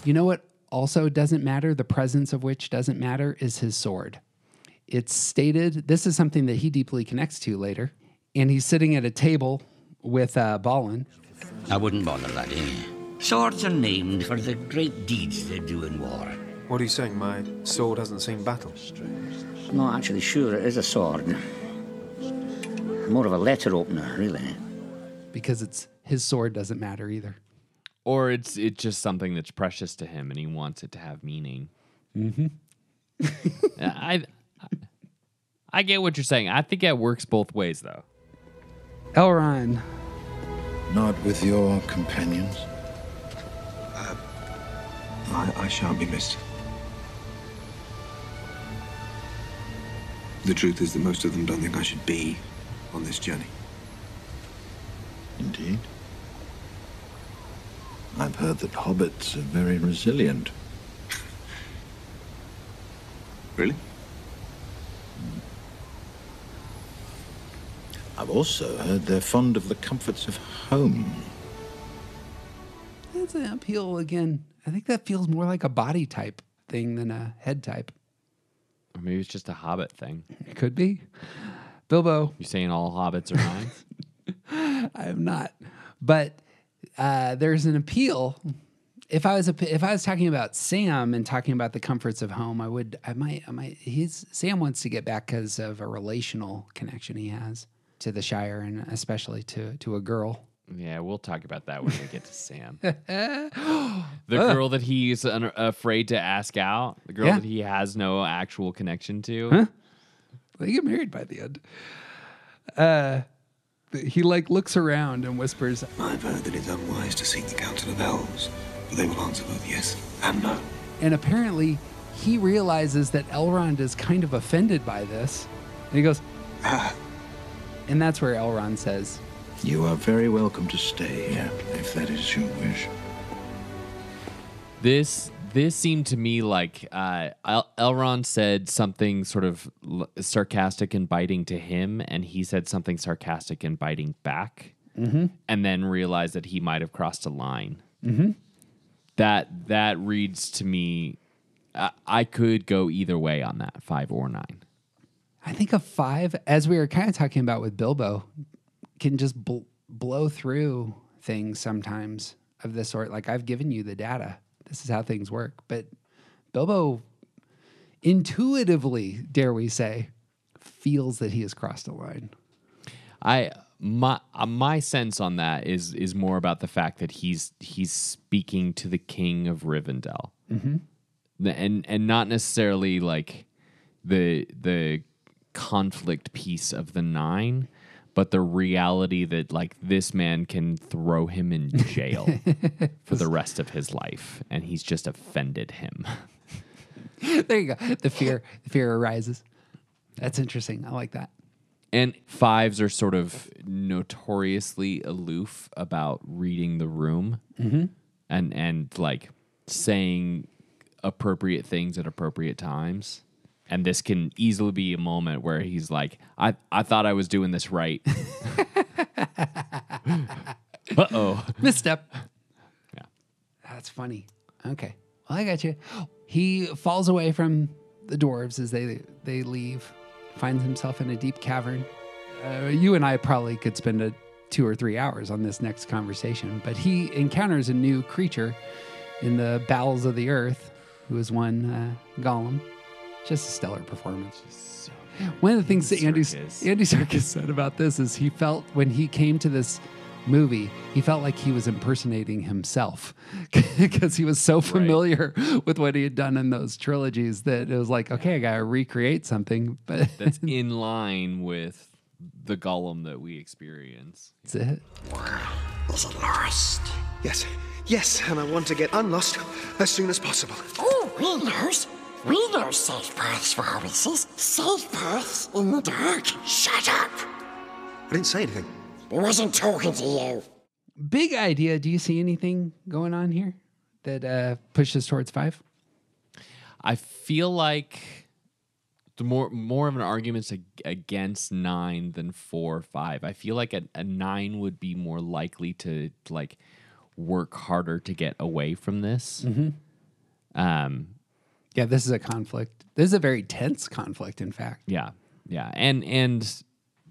B: You know what also doesn't matter, the presence of which doesn't matter, is his sword. It's stated, this is something that he deeply connects to later, and he's sitting at a table with uh, Balin.
N: I wouldn't bother, laddie. Swords are named for the great deeds they do in war.
M: What are you saying? My sword hasn't seen battle.
N: I'm not actually sure it is a sword. More of a letter opener, really.
B: because it's his sword doesn't matter either.
C: Or it's it's just something that's precious to him and he wants it to have meaning.
B: Mm-hmm.
C: I, I I get what you're saying. I think it works both ways though.
B: Elrond,
O: Not with your companions.
P: Uh, I, I shan't be missed. The truth is that most of them don't think I should be on this journey.
O: Indeed. I've heard that hobbits are very resilient.
P: Really?
O: I've also heard they're fond of the comforts of home.
B: that's an appeal again. I think that feels more like a body type thing than a head type.
C: Or maybe it's just a hobbit thing.
B: It could be. Bilbo.
C: You're saying all hobbits are nines?
B: I am not. But uh, there's an appeal. If I was a, if I was talking about Sam and talking about the comforts of home, I would I might I might he's Sam wants to get back because of a relational connection he has to the Shire and especially to to a girl.
C: Yeah, we'll talk about that when we get to Sam. the girl that he's un- afraid to ask out, the girl
B: Yeah.
C: that he has no actual connection to.
B: Huh? They get married by the end. Uh, he like looks around and whispers,
P: I've heard that it's unwise to seek the counsel of elves, but they will answer both yes and no.
B: and apparently he realizes that Elrond is kind of offended by this, and he goes,
P: Ah,
B: and that's where Elrond says,
P: you are very welcome to stay here, if that is your wish.
C: This this seemed to me like uh, El- Elrond said something sort of l- sarcastic and biting to him, and he said something sarcastic and biting back,
B: Mhm.
C: and then realized that he might have crossed a line.
B: Mhm.
C: That that reads to me. I, I could go either way on that, five or nine.
B: I think a five, as we were kind of talking about with Bilbo, can just bl- blow through things sometimes of this sort. Like I've given you the data. This is how things work. But Bilbo intuitively, dare we say, feels that he has crossed a line.
C: I my uh, my sense on that is is more about the fact that he's he's speaking to the king of Rivendell,
B: Mhm.
C: And and not necessarily like the the conflict piece of the nine, but the reality that like this man can throw him in jail for the rest of his life, and he's just offended him.
B: there you go. The fear, the fear arises. That's interesting. I like that.
C: And fives are sort of notoriously aloof about reading the room
B: Mhm.
C: and and like saying appropriate things at appropriate times. And this can easily be a moment where he's like, I, I thought I was doing this right. uh oh.
B: Misstep.
C: Yeah.
B: That's funny. Okay. Well, I got you. He falls away from the dwarves as they they leave, finds himself in a deep cavern. Uh, you and I probably could spend a two or three hours on this next conversation, but he encounters a new creature in the bowels of the earth, who is one uh, Gollum. Just a stellar performance. One of the things that Andy
C: Serkis.
B: Andy Serkis said about this is he felt when he came to this movie, he felt like he was impersonating himself because he was so familiar with what he had done in those trilogies that it was like, okay, I got to recreate something. But
C: That's in line with the Gollum that we experience.
B: that's it.
M: Is it lost? Yes. Yes, and I want to get unlost as soon as possible.
Q: Oh, we knows. We know safe paths for hobbitses. Safe paths in the dark. Shut up.
M: I didn't say anything.
Q: I wasn't talking to you.
B: Big idea. Do you see anything going on here that uh, pushes towards five?
C: I feel like the more more of an argument's ag- against nine than four or five. I feel like a, a nine would be more likely to like work harder to get away from this.
B: Mhm.
C: Um,
B: Yeah, this is a conflict. This is a very tense conflict, in fact.
C: yeah, yeah, and and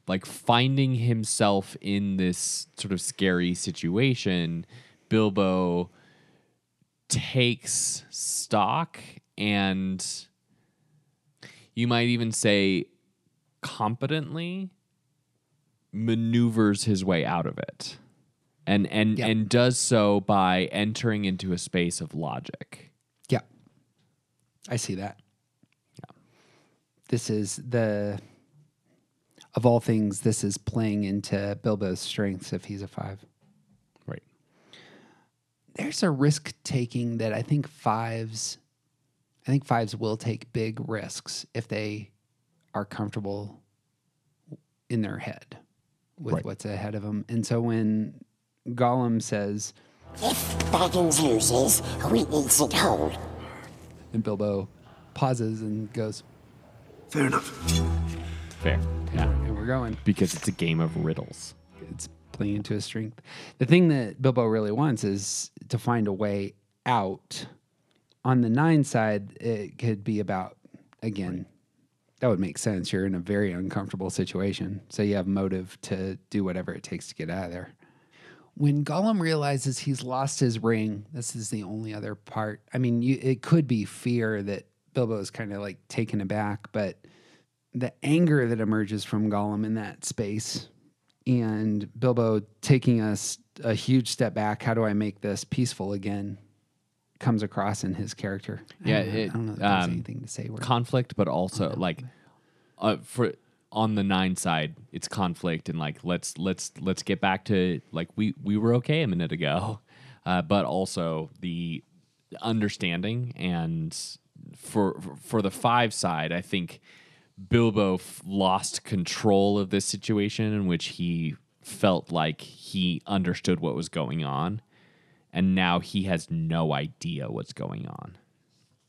C: like finding himself in this sort of scary situation, Bilbo takes stock and you might even say competently maneuvers his way out of it and and
B: Yeah.
C: and does so by entering into a space of logic.
B: I see that. This is the of all things, this is playing into Bilbo's strengths if he's a five.
C: Right.
B: There's a risk taking that I think fives I think fives will take big risks if they are comfortable in their head with
C: Right.
B: what's ahead of them. And so when Gollum says,
Q: If Baggins loses, who eats it whole?
B: And Bilbo pauses and goes,
P: Fair enough.
C: fair yeah
B: and we're going.
C: because it's a game of riddles
B: it's playing into his strength. The thing that Bilbo really wants is to find a way out. On the nine side, it could be about again that would make sense. You're in a very uncomfortable situation, so you have motive to do whatever it takes to get out of there. When Gollum realizes he's lost his ring, this is the only other part. I mean, you, it could be fear that Bilbo is kind of like taken aback, but the anger that emerges from Gollum in that space and Bilbo taking us a huge step back. How do I make this peaceful again? Comes across in his character. I
C: Yeah,
B: don't know-
C: it,
B: I don't know if there's
C: um,
B: anything to say. Where
C: conflict, but also like uh, for on the nine side, it's conflict and like let's let's let's get back to like we we were okay a minute ago, uh, but also the understanding and for for the five side, I think Bilbo f- lost control of this situation in which he felt like he understood what was going on, and now he has no idea what's going on.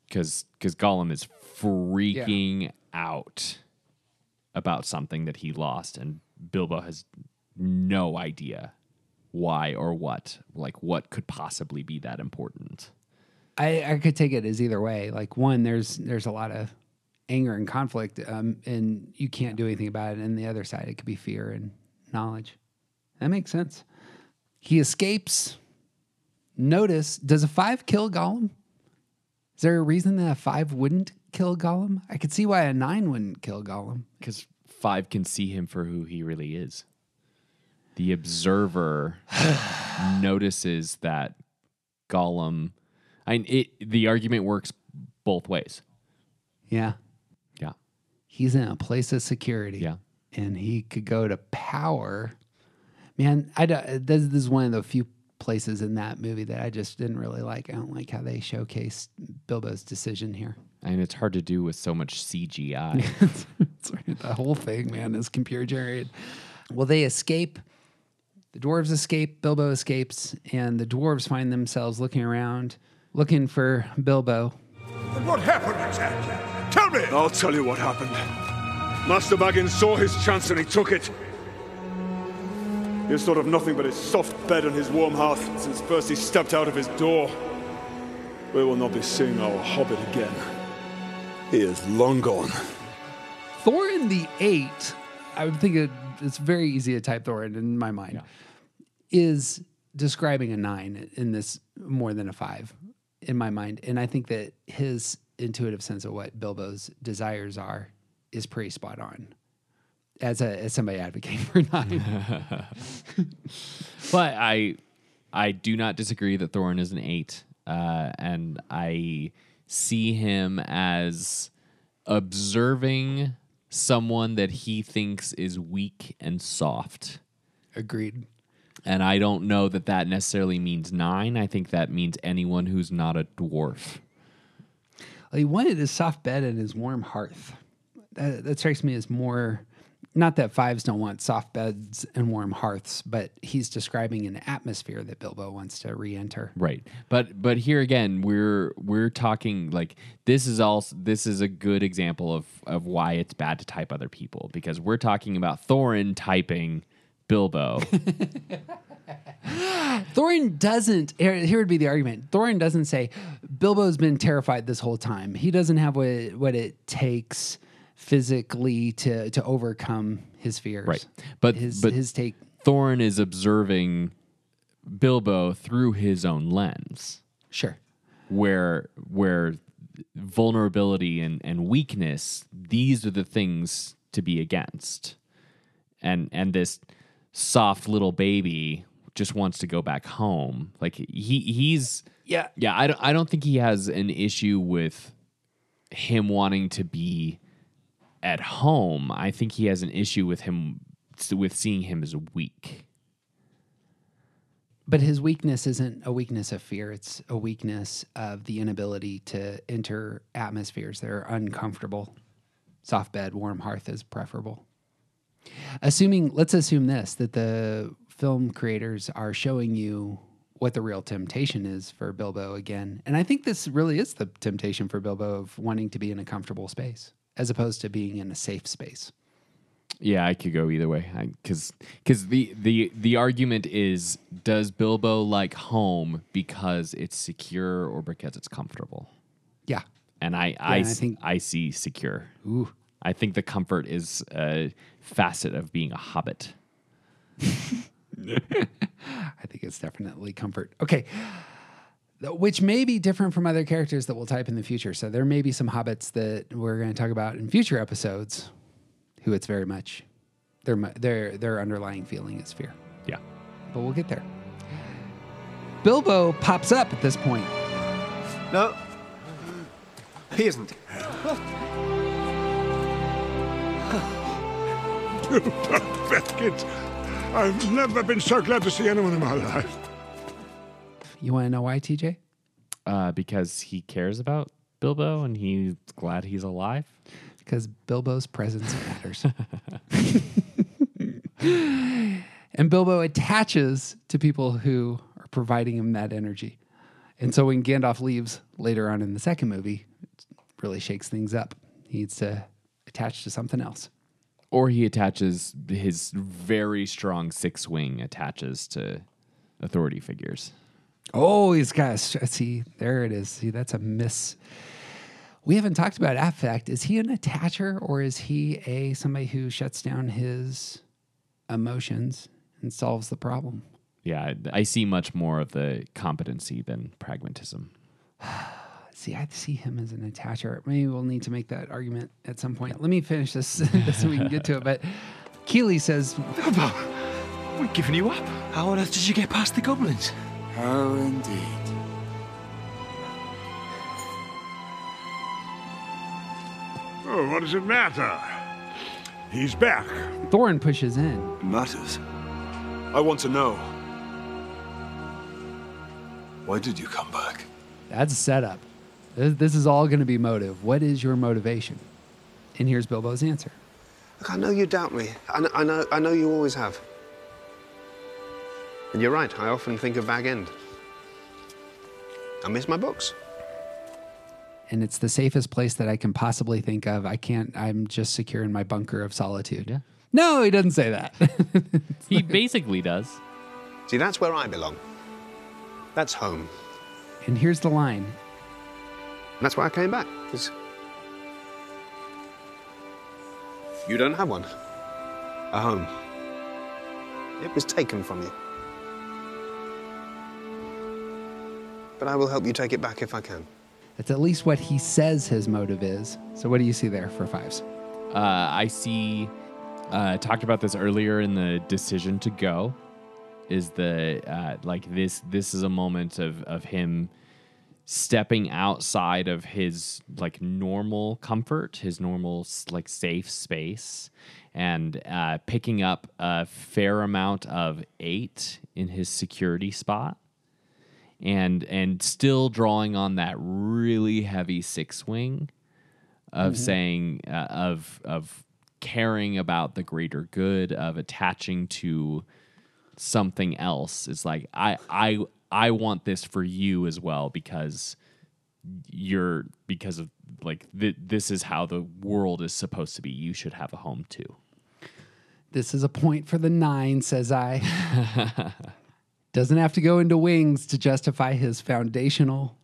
C: Because because Gollum is freaking out about something that he lost, and Bilbo has no idea why or what, like what could possibly be that important.
B: I, I could take it as either way. Like one, there's there's a lot of anger and conflict, um, and you can't do anything about it. And the other side, it could be fear and knowledge. That makes sense. He escapes. Notice, does a five kill Gollum? Is there a reason that a five wouldn't kill Gollum? I could see why a nine wouldn't kill Gollum.
C: Because five can see him for who he really is. The observer notices that Gollum. I it the argument works both ways.
B: Yeah.
C: Yeah.
B: He's in a place of security.
C: Yeah.
B: And he could go to power. Man, I don't, this, this is one of the few places in that movie that I just didn't really like. I don't like how they showcased Bilbo's decision here.
C: And it's hard to do with so much CGI.
B: The whole thing, man, is computer generated. Well, they escape. The dwarves escape. Bilbo escapes, and the dwarves find themselves looking around, looking for Bilbo.
F: What happened exactly? Tell me! I'll tell you what happened. Master Baggins saw his chance and he took it. He has thought of nothing but his soft bed and his warm hearth since first he stepped out of his door. We will not be seeing our hobbit again. He is long gone.
B: Thorin the Eight, I would think it, it's very easy to type Thorin in my mind, is describing a nine in this more than a five in my mind. And I think that his intuitive sense of what Bilbo's desires are is pretty spot on. As a as somebody advocating for nine.
C: but I I do not disagree that Thorin is an eight, uh, and I see him as observing someone that he thinks is weak and soft.
B: Agreed.
C: And I don't know that that necessarily means nine. I think that means anyone who's not a dwarf.
B: he wanted his soft bed and his warm hearth. That, that strikes me as more, not that fives don't want soft beds and warm hearths, but he's describing an atmosphere that Bilbo wants to re-enter.
C: Right. But but here again, we're we're talking like this is also this is a good example of of why it's bad to type other people because we're talking about Thorin typing Bilbo.
B: Thorin doesn't. Here, here would be the argument. Thorin doesn't say Bilbo's been terrified this whole time. He doesn't have what it, what it takes physically to to overcome his fears.
C: Right. But
B: his
C: but
B: his take.
C: Thorin is observing Bilbo through his own lens.
B: Sure.
C: Where where vulnerability and, and weakness, these are the things to be against. And and this soft little baby just wants to go back home. Like he he's
B: Yeah.
C: Yeah, I don't I don't think he has an issue with him wanting to be at home. I think he has an issue with him with seeing him as weak.
B: But his weakness isn't a weakness of fear. It's a weakness of the inability to enter atmospheres that are uncomfortable. Soft bed, warm hearth is preferable. Assuming, let's assume this that the film creators are showing you what the real temptation is for Bilbo again. And I think this really is the temptation for Bilbo of wanting to be in a comfortable space as opposed to being in a safe space.
C: Yeah, I could go either way because because the, the the argument is does Bilbo like home because it's secure or because it's comfortable?
B: Yeah,
C: and I
B: Yeah,
C: I,
B: I think-
C: I see secure.
B: Ooh,
C: I think the comfort is a facet of being a hobbit.
B: I think it's definitely comfort. Okay. Th- Which may be different from other characters that we'll type in the future. So there may be some hobbits that we're going to talk about in future episodes who it's very much their their their underlying feeling is fear.
C: Yeah.
B: But we'll get there. Bilbo pops up at this point.
H: No. He isn't.
F: Beckett, I've never been so glad to see anyone in my life.
B: You want to know why, TJ?
C: Uh, because he cares about Bilbo and he's glad he's alive.
B: Because Bilbo's presence matters. and Bilbo attaches to people who are providing him that energy. And so when Gandalf leaves later on in the second movie, it really shakes things up. He needs to attach to something else.
C: Or he attaches his very strong six wing attaches to authority figures.
B: Oh, he's got a, str- see, there it is. See, that's a miss. We haven't talked about affect. Is he an attacher or is he a somebody who shuts down his emotions and solves the problem?
C: Yeah, I, I see much more of the competency than pragmatism.
B: See, I see him as an attacher. Maybe we'll need to make that argument at some point. Let me finish this so we can get to it. But Kili says,
L: We're giving you up. How on earth did you get past the goblins?
K: How indeed.
F: Oh, what does it matter? He's back.
B: Thorin pushes in.
J: Matters. I want to know. Why did you come back?
B: That's a setup. This, this is all going to be motive. What is your motivation? And here's Bilbo's answer.
H: Look, I know you doubt me. I know, I know, I know you always have. And you're right, I often think of Bag End. I miss my books.
B: And it's the safest place that I can possibly think of. I can't, I'm just secure in my bunker of solitude.
C: Yeah.
B: No, he doesn't say that.
C: He basically does.
H: See, that's where I belong. That's home.
B: and here's the line
H: And that's why I came back. 'cause you don't have one. A home. It was taken from you. But I will help you take it back if I can.
B: That's at least what he says his motive is. So what do you see there for fives?
C: Uh, I see. Uh, talked about this earlier in the decision to go. Is the uh, like this? This is a moment of of him stepping outside of his like normal comfort, his normal like safe space, and uh, picking up a fair amount of eight in his security spot, and and still drawing on that really heavy six wing of
B: Mhm.
C: saying uh, of of caring about the greater good of attaching to something else it's like i i i want this for you as well because you're because of like th- this is how the world is supposed to be you should have a home too
B: This is a point for the nine, says I. Doesn't have to go into wings to justify his foundational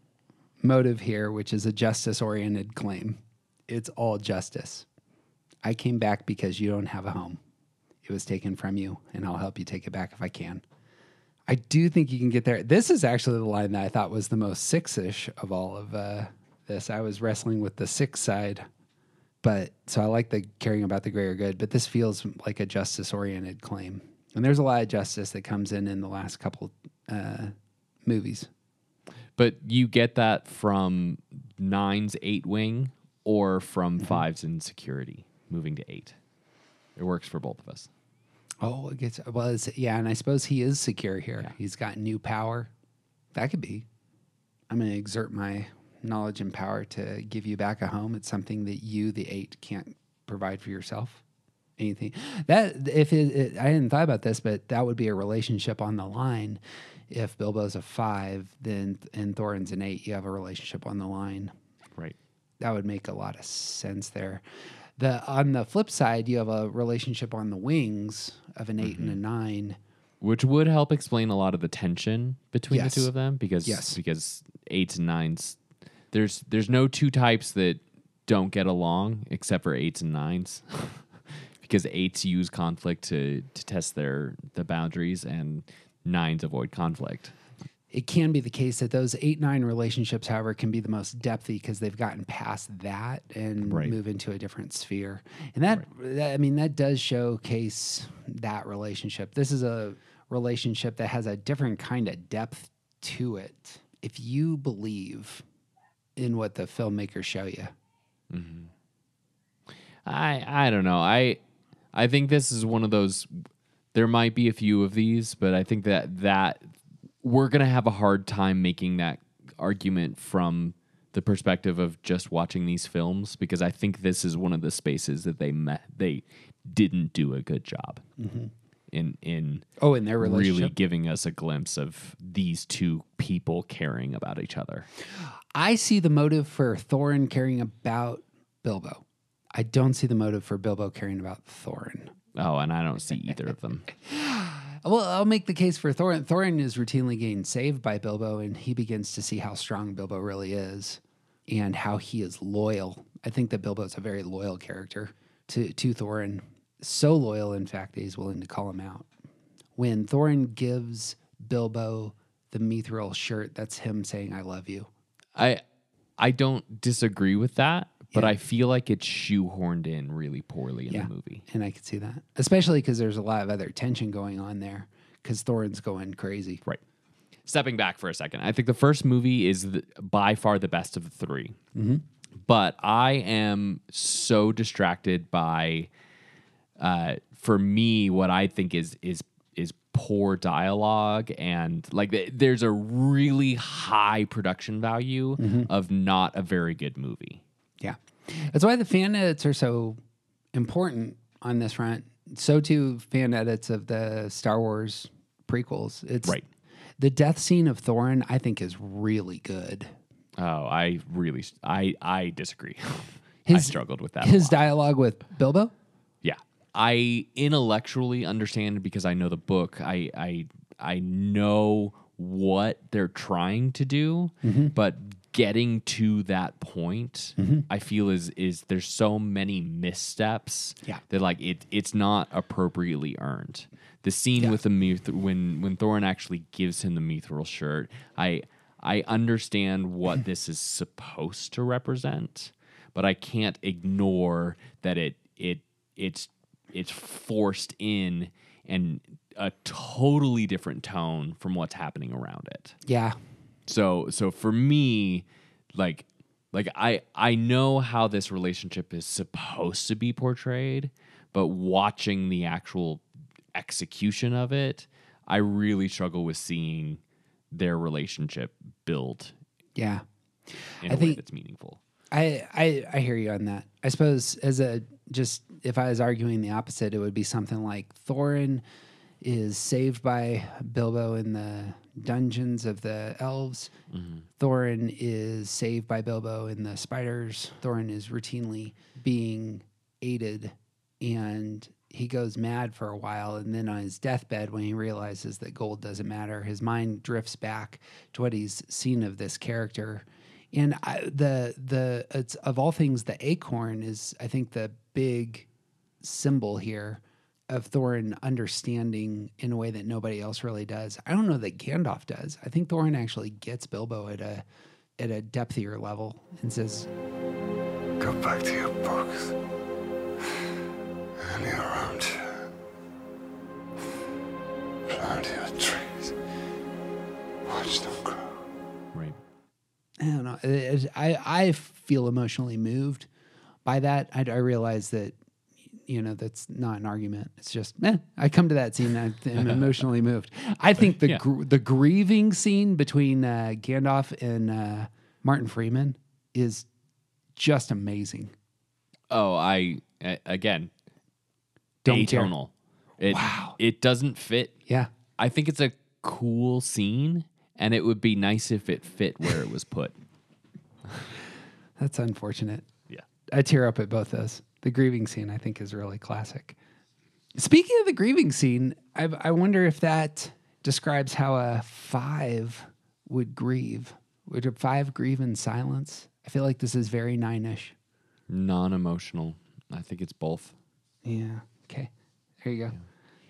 B: motive here, which is a justice oriented claim. It's all justice. I came back because you don't have a home. It was taken from you, and I'll help you take it back if I can. I do think you can get there. This is actually the line that I thought was the most six ish of all of uh, this. I was wrestling with the six side, but so I like the caring about the greater good, but this feels like a justice oriented claim. And there's a lot of justice that comes in in the last couple uh, movies.
C: but you get that from nine's eight wing or from
B: Mm-hmm.
C: five's insecurity moving to eight it works for both of us
B: Oh, it gets well. It's, yeah, and I suppose he is secure here. He's got new power. That could be. I'm going to exert my knowledge and power to give you back a home. It's something that you, the eight, can't provide for yourself. Anything that if it, it, I hadn't thought about this, but that would be a relationship on the line. If Bilbo's a five, then and Thorin's an eight, you have a relationship on the line.
C: Right.
B: That would make a lot of sense there. The on the flip side, you have a relationship on the wings of an 8 and a mm-hmm. nine.
C: which would help explain a lot of the tension between
B: Yes.
C: the two of them because
B: Yes.
C: because eights and nines there's there's no two types that don't get along except for eights and nines. because eights use conflict to, to test their the boundaries and nines avoid conflict.
B: It can be the case that those eight nine relationships, however, can be the most depthy because they've gotten past that and
C: Right.
B: move into a different sphere. And that, that, I mean, that does showcase that relationship. This is a relationship that has a different kind of depth to it. If you believe in what the filmmakers show you, mm-hmm.
C: I I don't know. I I think this is one of those. There might be a few of these, but I think that that we're gonna have a hard time making that argument from the perspective of just watching these films because I think this is one of the spaces that they met they didn't do a good job
B: Mhm.
C: in in
B: Oh, in their
C: really giving us a glimpse of these two people caring about each other.
B: I see the motive for Thorin caring about Bilbo. I don't see the motive for Bilbo caring about Thorin.
C: Oh, and I don't see either of them.
B: Well, I'll make the case for Thorin. Thorin is routinely getting saved by Bilbo, and he begins to see how strong Bilbo really is and how he is loyal. I think that Bilbo is a very loyal character to, to Thorin. So loyal, in fact, that he's willing to call him out. When Thorin gives Bilbo the mithril shirt, that's him saying, I love you.
C: I I don't disagree with that, but I feel like it's shoehorned in really poorly in
B: Yeah.
C: the movie.
B: And I could see that, especially because there's a lot of other tension going on there because Thorin's going crazy.
C: Right. Stepping back for a second, I think the first movie is the, by far the best of the 3
B: Mhm.
C: But I am so distracted by, uh, for me, what I think is is is poor dialogue and like th- there's a really high production value
B: Mhm.
C: of not a very good movie.
B: Yeah. That's why the fan edits are so important on this front. So too fan edits of the Star Wars prequels. It's
C: Right.
B: The death scene of Thorin, I think, is really good.
C: Oh, I really, I I disagree. I struggled with that.
B: His dialogue with Bilbo.
C: Yeah. I intellectually understand because I know the book. I I I know what they're trying to do,
B: Mhm.
C: but getting to that point,
B: Mhm.
C: I feel is is there's so many missteps
B: Yeah.
C: that like it it's not appropriately earned. The scene with the mith- when when Thorin actually gives him the mithril shirt, I I understand what this is supposed to represent, but I can't ignore that it it it's it's forced in and a totally different tone from what's happening around it.
B: Yeah.
C: So so for me, like like I I know how this relationship is supposed to be portrayed, but watching the actual execution of it, I really struggle with seeing their relationship build
B: Yeah.
C: in
B: I
C: a
B: think-
C: it's meaningful.
B: I, I I hear you on that. I suppose as a just if I was arguing the opposite, it would be something like Thorin is saved by Bilbo in the dungeons of the elves. Mm-hmm. Thorin is saved by Bilbo in the spiders. Thorin is routinely being aided and he goes mad for a while and then on his deathbed when he realizes that gold doesn't matter his mind drifts back to what he's seen of this character and I, the the it's of all things the acorn is i think the big symbol here of thorin understanding in a way that nobody else really does i don't know that gandalf does i think thorin actually gets bilbo at a at a depthier level and says
K: Go back to your books. And your own Plant your trees. Watch them grow.
C: Right.
B: I don't know. It- it- I I feel emotionally moved by that. I, I realize that you know that's not an argument. It's just eh, I come to that scene. and I'm emotionally moved. I think the
C: Yeah.
B: gr- the grieving scene between uh, Gandalf and uh, Martin Freeman is just amazing.
C: Oh, I again
B: Don't care.
C: atonal. It, wow. It doesn't fit.
B: Yeah.
C: I think it's a cool scene, and it would be nice if it fit where it was put.
B: That's unfortunate.
C: Yeah.
B: I tear up at both those. The grieving scene, I think, is really classic. Speaking of the grieving scene, I, I wonder if that describes how a five would grieve. Would a five grieve in silence? I feel like this is very nine ish.
C: Non-emotional. I think it's both.
B: Yeah. Okay. There you go.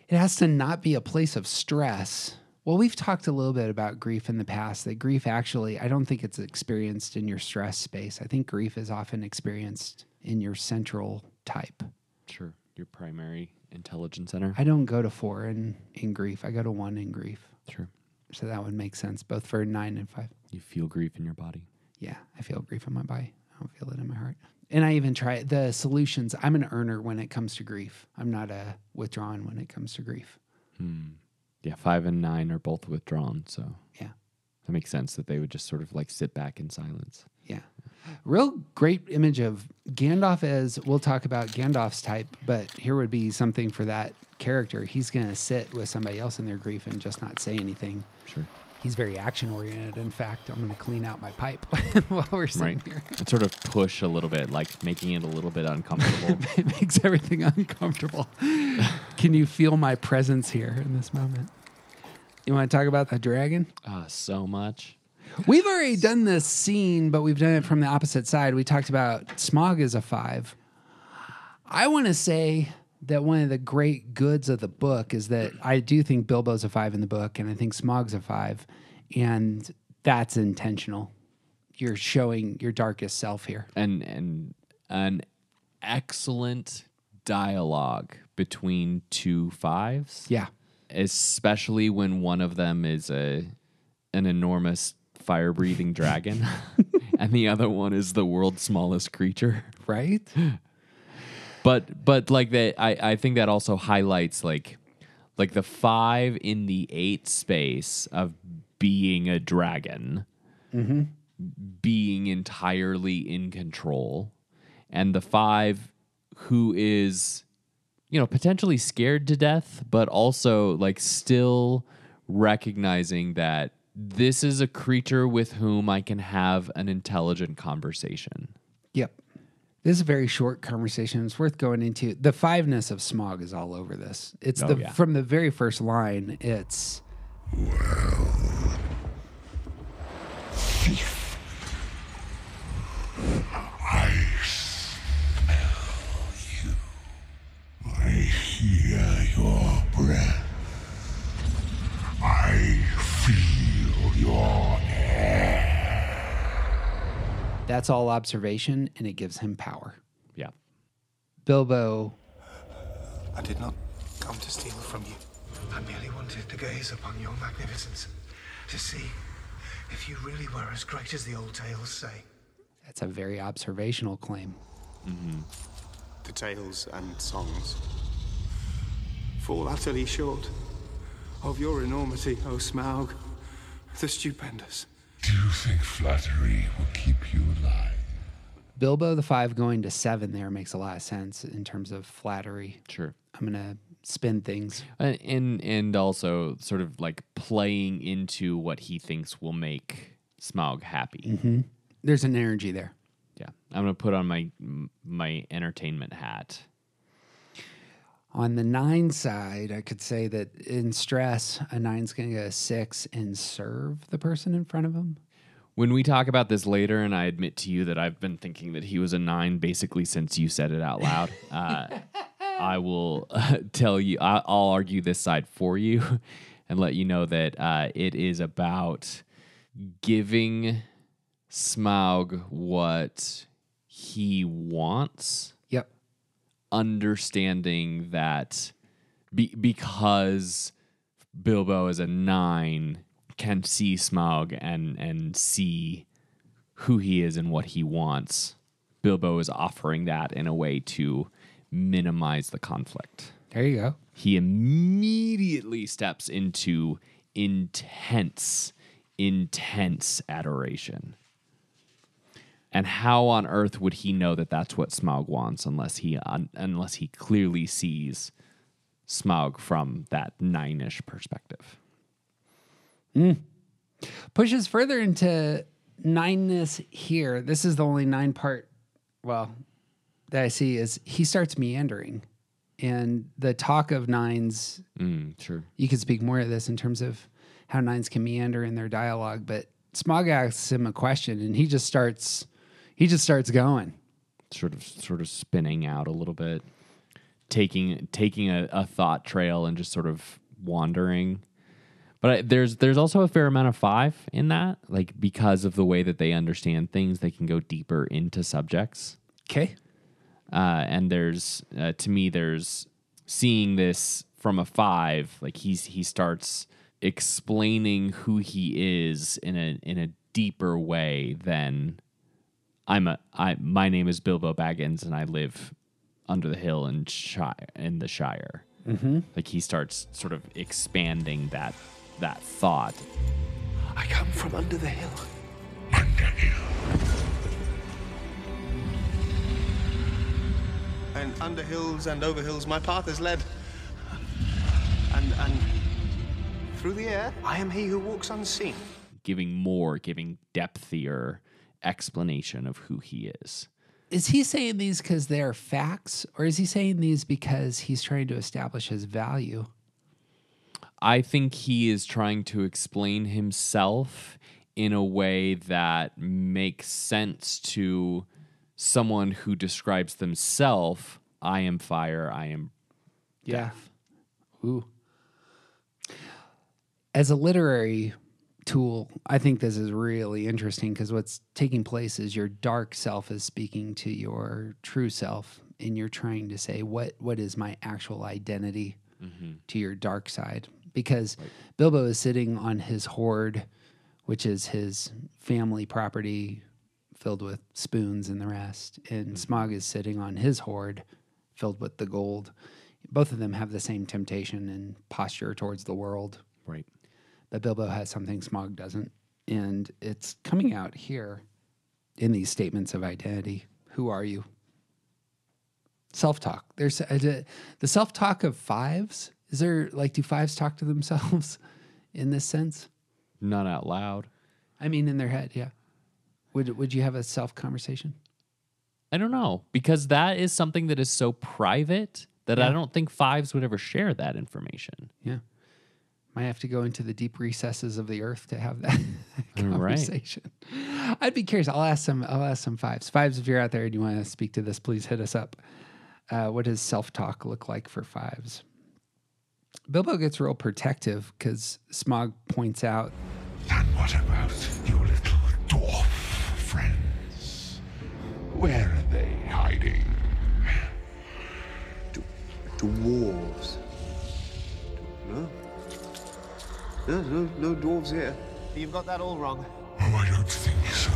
B: It has to not be a place of stress. Well, we've talked a little bit about grief in the past, that grief actually, I don't think it's experienced in your stress space. I think grief is often experienced in your central type.
C: Sure. Your primary intelligence center.
B: I don't go to four in, in grief, I go to one in grief.
C: Sure.
B: So that would make sense, both for nine and five.
C: You feel grief in your body.
B: Yeah, I feel grief in my body. I don't feel it in my heart. And I even try the solutions. I'm an earner when it comes to grief. I'm not a withdrawn when it comes to grief.
C: Hmm. Yeah, five and nine are both withdrawn, so
B: Yeah.
C: that makes sense that they would just sort of like sit back in silence.
B: Yeah. Real great image of Gandalf as we'll talk about Gandalf's type, but here would be something for that character. He's going to sit with somebody else in their grief and just not say anything.
C: Sure.
B: He's very action oriented. In fact, I'm going to clean out my pipe while we're sitting
C: Right.
B: here.
C: And sort of push a little bit, like making it a little bit uncomfortable.
B: it makes everything uncomfortable. Can you feel my presence here in this moment? You want to talk about the dragon?
C: Ah, so much.
B: We've already done this scene, but we've done it from the opposite side. We talked about Smaug as a five. I want to say that one of the great goods of the book is that I do think Bilbo's a five in the book, and I think Smaug's a five, and that's intentional. You're showing your darkest self here.
C: and and an excellent dialogue between two fives.
B: Yeah.
C: Especially when one of them is a an enormous fire breathing dragon and the other one is the world's smallest creature.
B: Right?
C: But but like that I, I think that also highlights like like the five in the eight space of being a dragon
B: Mm-hmm.
C: being entirely in control and the five who is you know potentially scared to death but also like still recognizing that this is a creature with whom I can have an intelligent conversation.
B: Yep. This is a very short conversation. It's worth going into. The fiveness of Smaug is all over this. It's
C: Oh,
B: the
C: yeah.
B: from the very first line. It's
K: Well. I
B: that's all observation, and it gives him power.
C: Yeah.
B: Bilbo.
M: I did not come to steal from you. I merely wanted to gaze upon your magnificence, to see if you really were as great as the old tales say.
B: That's a very observational claim. Mm-hmm.
E: The tales and songs fall utterly short of your enormity, O Smaug, the stupendous.
K: Do you think flattery will keep you alive?
B: Bilbo the five going to seven there makes a lot of sense in terms of flattery.
C: Sure.
B: I'm gonna spin things.
C: And and, and also sort of like playing into what he thinks will make Smaug happy.
B: Mm-hmm. There's an energy there.
C: Yeah, I'm gonna put on my my entertainment hat.
B: On the nine side, I could say that in stress, a nine's going to get a six and serve the person in front of him.
C: When we talk about this later, and I admit to you that I've been thinking that he was a nine basically since you said it out loud, uh, I will uh, tell you, I, I'll argue this side for you and let you know that uh, it is about giving Smaug what he wants. Understanding that be, because Bilbo is a nine, can see Smaug and and see who he is and what he wants. Bilbo is offering that in a way to minimize the conflict.
B: There you go.
C: He immediately steps into intense, intense adoration. And how on earth would he know that that's what Smaug wants unless he un, unless he clearly sees Smaug from that nine-ish perspective?
B: Mm. Pushes further into nineness here. This is the only nine part, well, that I see is he starts meandering. And the talk of nines,
C: Mm, sure.
B: you could speak more of this in terms of how nines can meander in their dialogue. But Smaug asks him a question and he just starts, he just starts going.
C: sort of sort of spinning out a little bit, taking taking a, a thought trail and just sort of wandering. But I, there's there's also a fair amount of five in that, like because of the way that they understand things, they can go deeper into subjects.
B: Okay.
C: Uh, and there's uh, to me there's seeing this from a five, like he's he starts explaining who he is in a in a deeper way than I'm a I my name is Bilbo Baggins and I live under the hill in Shire in the Shire.
B: Mhm.
C: Like he starts sort of expanding that that thought.
H: I come from under the hill. And under hills and over hills, my path is led. And and through the air, I am he who walks unseen.
C: Giving more, giving depthier explanation of who he is.
B: Is he saying these because they're facts, or is he saying these because he's trying to establish his value?
C: I think he is trying to explain himself in a way that makes sense to someone who describes themselves I am fire, I am
B: Yeah. Ooh. As a literary tool, I think this is really interesting because what's taking place is your dark self is speaking to your true self, and you're trying to say what what is my actual identity
C: Mhm.
B: to your dark side. Because Bilbo is sitting on his hoard, which is his family property filled with spoons and the rest, and Smaug is sitting on his hoard filled with the gold. Both of them have the same temptation and posture towards the world.
C: Right.
B: But Bilbo has something Smaug doesn't. And it's coming out here in these statements of identity. Who are you? Self talk. There's a, the self talk of fives. Is there like, do fives talk to themselves in this sense?
C: not out loud.
B: I mean, in their head, yeah. Would, would you have a self conversation?
C: I don't know because that is something that is so private that I don't think fives would ever share that information.
B: Yeah. Might have to go into the deep recesses of the earth to have that
C: All right.
B: conversation. I'd be curious. I'll ask some. I'll ask some fives. Fives, if you're out there and you want to speak to this, please hit us up. Uh, what does self talk look like for fives? Bilbo gets real protective because Smaug points out.
K: And what about your little dwarf friends? Where are they hiding?
H: Dwarves. No. No, no, no dwarves here. You've got that all wrong.
K: Oh, I don't think so.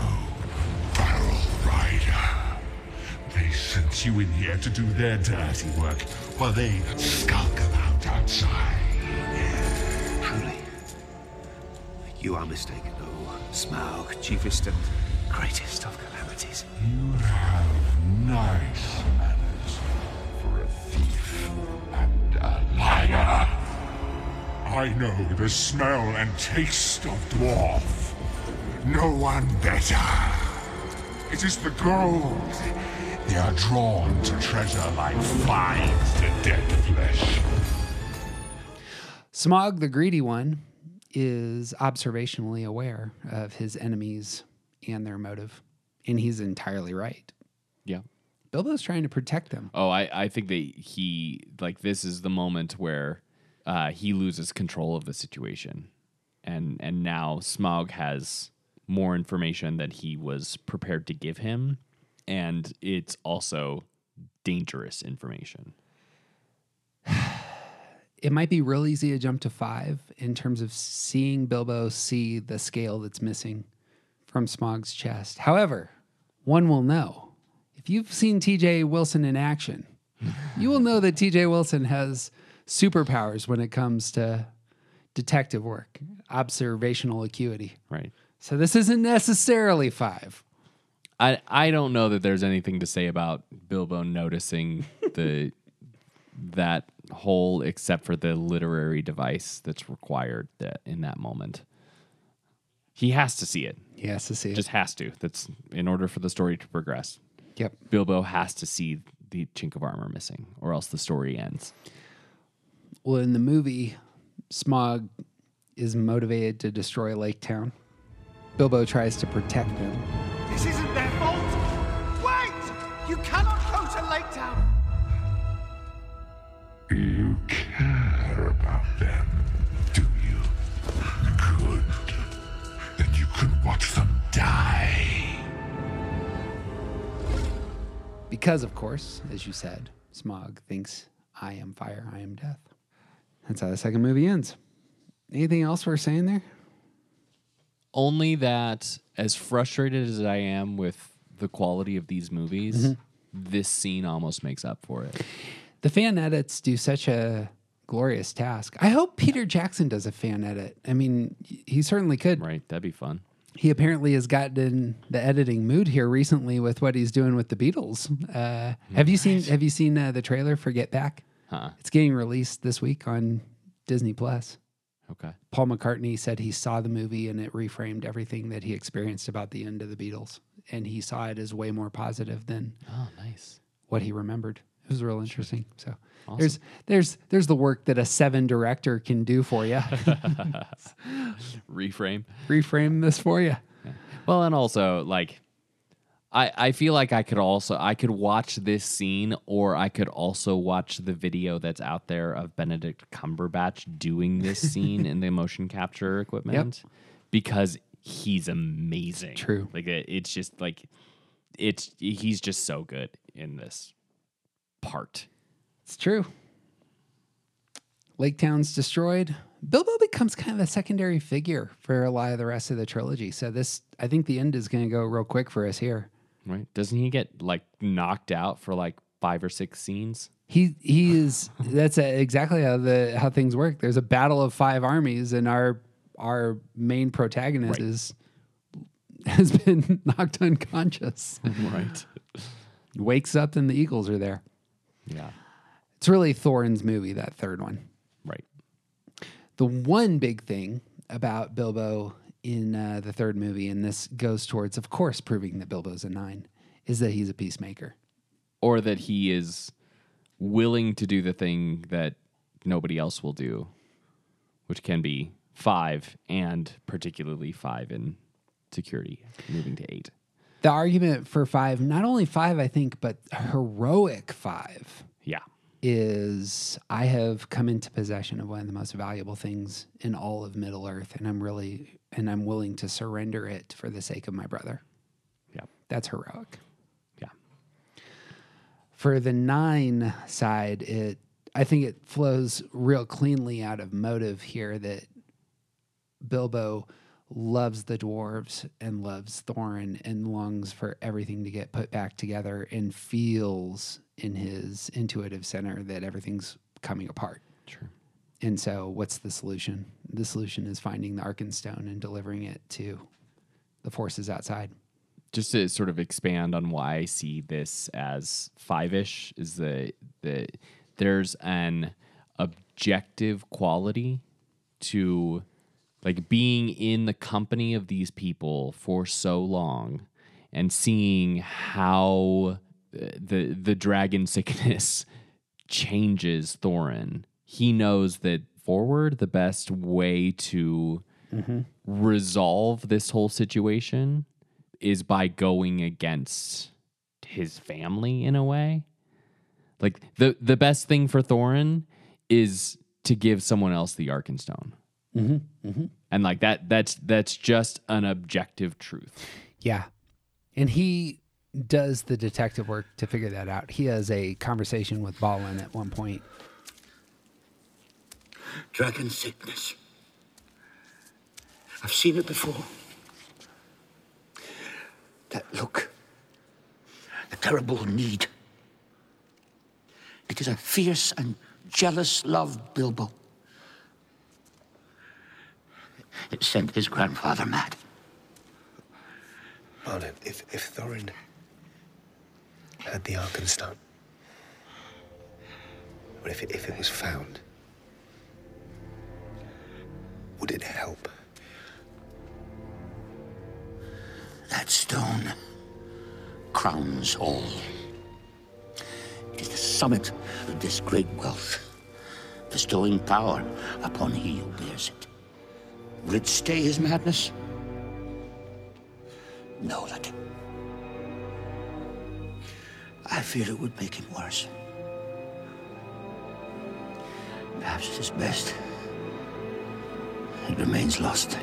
K: Barrel Rider. They sent you in here to do their dirty work while they skulk about outside.
H: Truly. You are mistaken, oh Smaug, chiefest and greatest of calamities.
K: You have nice manners for a thief and a liar. I know the smell and taste of dwarf. No one better. It is the gold. They are drawn to treasure like flies to dead flesh.
B: Smaug, the greedy one, is observationally aware of his enemies and their motive, and he's entirely right.
C: Yeah.
B: Bilbo's trying to protect them.
C: Oh, I, I think that he like this is the moment where uh, he loses control of the situation, and and now Smaug has more information than he was prepared to give him, and it's also dangerous information.
B: It might be real easy to jump to five in terms of seeing Bilbo see the scale that's missing from Smaug's chest. However, one will know if you've seen TJ Wilson in action, you will know that TJ Wilson has superpowers when it comes to detective work, observational acuity.
C: Right.
B: So this isn't necessarily five.
C: I I don't know that there's anything to say about Bilbo noticing the that hole except for the literary device that's required that in that moment. He has to see it.
B: He has to see it.
C: Just has to. That's in order for the story to progress.
B: Yep.
C: Bilbo has to see the chink of armor missing, or else the story ends.
B: Well, in the movie, Smaug is motivated to destroy Lake Town. Bilbo tries to protect them.
A: This isn't their fault. Wait!
M: You cannot go to Lake Town.
K: You care about them, do you? Good. Then you can watch them die.
B: Because, of course, as you said, Smaug thinks I am fire, I am death. That's how the second movie ends. Anything else we're saying there?
C: Only that, as frustrated as I am with the quality of these movies,
B: Mhm.
C: this scene almost makes up for it.
B: The fan edits do such a glorious task. I hope Peter Jackson does a fan edit. I mean, he certainly could.
C: Right, that'd be fun.
B: He apparently has gotten in the editing mood here recently with what he's doing with the Beatles. Uh, have you seen Have you seen uh, the trailer for Get Back?
C: Huh.
B: It's getting released this week on Disney Plus.
C: Okay.
B: Paul McCartney said he saw the movie and it reframed everything that he experienced about the end of the Beatles, and he saw it as way more positive than
C: Oh, nice.
B: what he remembered. It was real interesting. So
C: Awesome.
B: there's there's there's the work that a seven director can do for you.
C: Reframe.
B: Reframe this for you.
C: Well, and also like I I feel like I could also I could watch this scene or I could also watch the video that's out there of Benedict Cumberbatch doing this scene in the motion capture equipment because he's amazing.
B: True.
C: Like it, it's just like it's he's just so good in this part.
B: It's true. Lake Town's destroyed. Bilbo becomes kind of a secondary figure for a lot of the rest of the trilogy. So this, I think, the end is going to go real quick for us here.
C: Right? Doesn't he get like knocked out for like five or six scenes?
B: He he is. That's exactly how the how things work. There's a battle of five armies, and our our main protagonist is has been knocked unconscious.
C: Right.
B: Wakes up, and the Eagles are there.
C: Yeah.
B: It's really Thorin's movie, that third one.
C: Right.
B: The one big thing about Bilbo in uh, the third movie, and this goes towards, of course, proving that Bilbo's a nine, is that he's a peacemaker.
C: Or that he is willing to do the thing that nobody else will do, which can be five and particularly five in security, moving to eight.
B: The argument for five, not only five, I think, but heroic five. Is I have come into possession of one of the most valuable things in all of Middle Earth, and I'm really and I'm willing to surrender it for the sake of my brother.
C: Yeah.
B: That's heroic.
C: Yeah.
B: For the nine side, it I think it flows real cleanly out of motive here that Bilbo loves the dwarves and loves Thorin and longs for everything to get put back together and feels in his intuitive center that everything's coming apart.
C: Sure.
B: And so, what's the solution? The solution is finding the Arkenstone and delivering it to the forces outside.
C: Just to sort of expand on why I see this as five ish is the the there's an objective quality to like being in the company of these people for so long and seeing how the the dragon sickness changes Thorin. He knows that forward the best way to
B: Mhm.
C: resolve this whole situation is by going against his family in a way. Like the the best thing for Thorin is to give someone else the Arkenstone.
B: Mm-hmm. Mm-hmm.
C: And like that that's that's just an objective truth.
B: Yeah. And he does the detective work to figure that out. He has a conversation with Balin at one point.
R: Dragon sickness. I've seen it before. That look. A terrible need. It is a fierce and jealous love, Bilbo. It sent his grandfather mad.
M: Martin, if, if Thorin had the Arkenstone, or if it, if it was found, would it help?
R: That stone crowns all. It is the summit of this great wealth, bestowing power upon he who bears it. Will it stay his madness? No, lad. I fear it would make him worse. Perhaps it is best. It remains lost.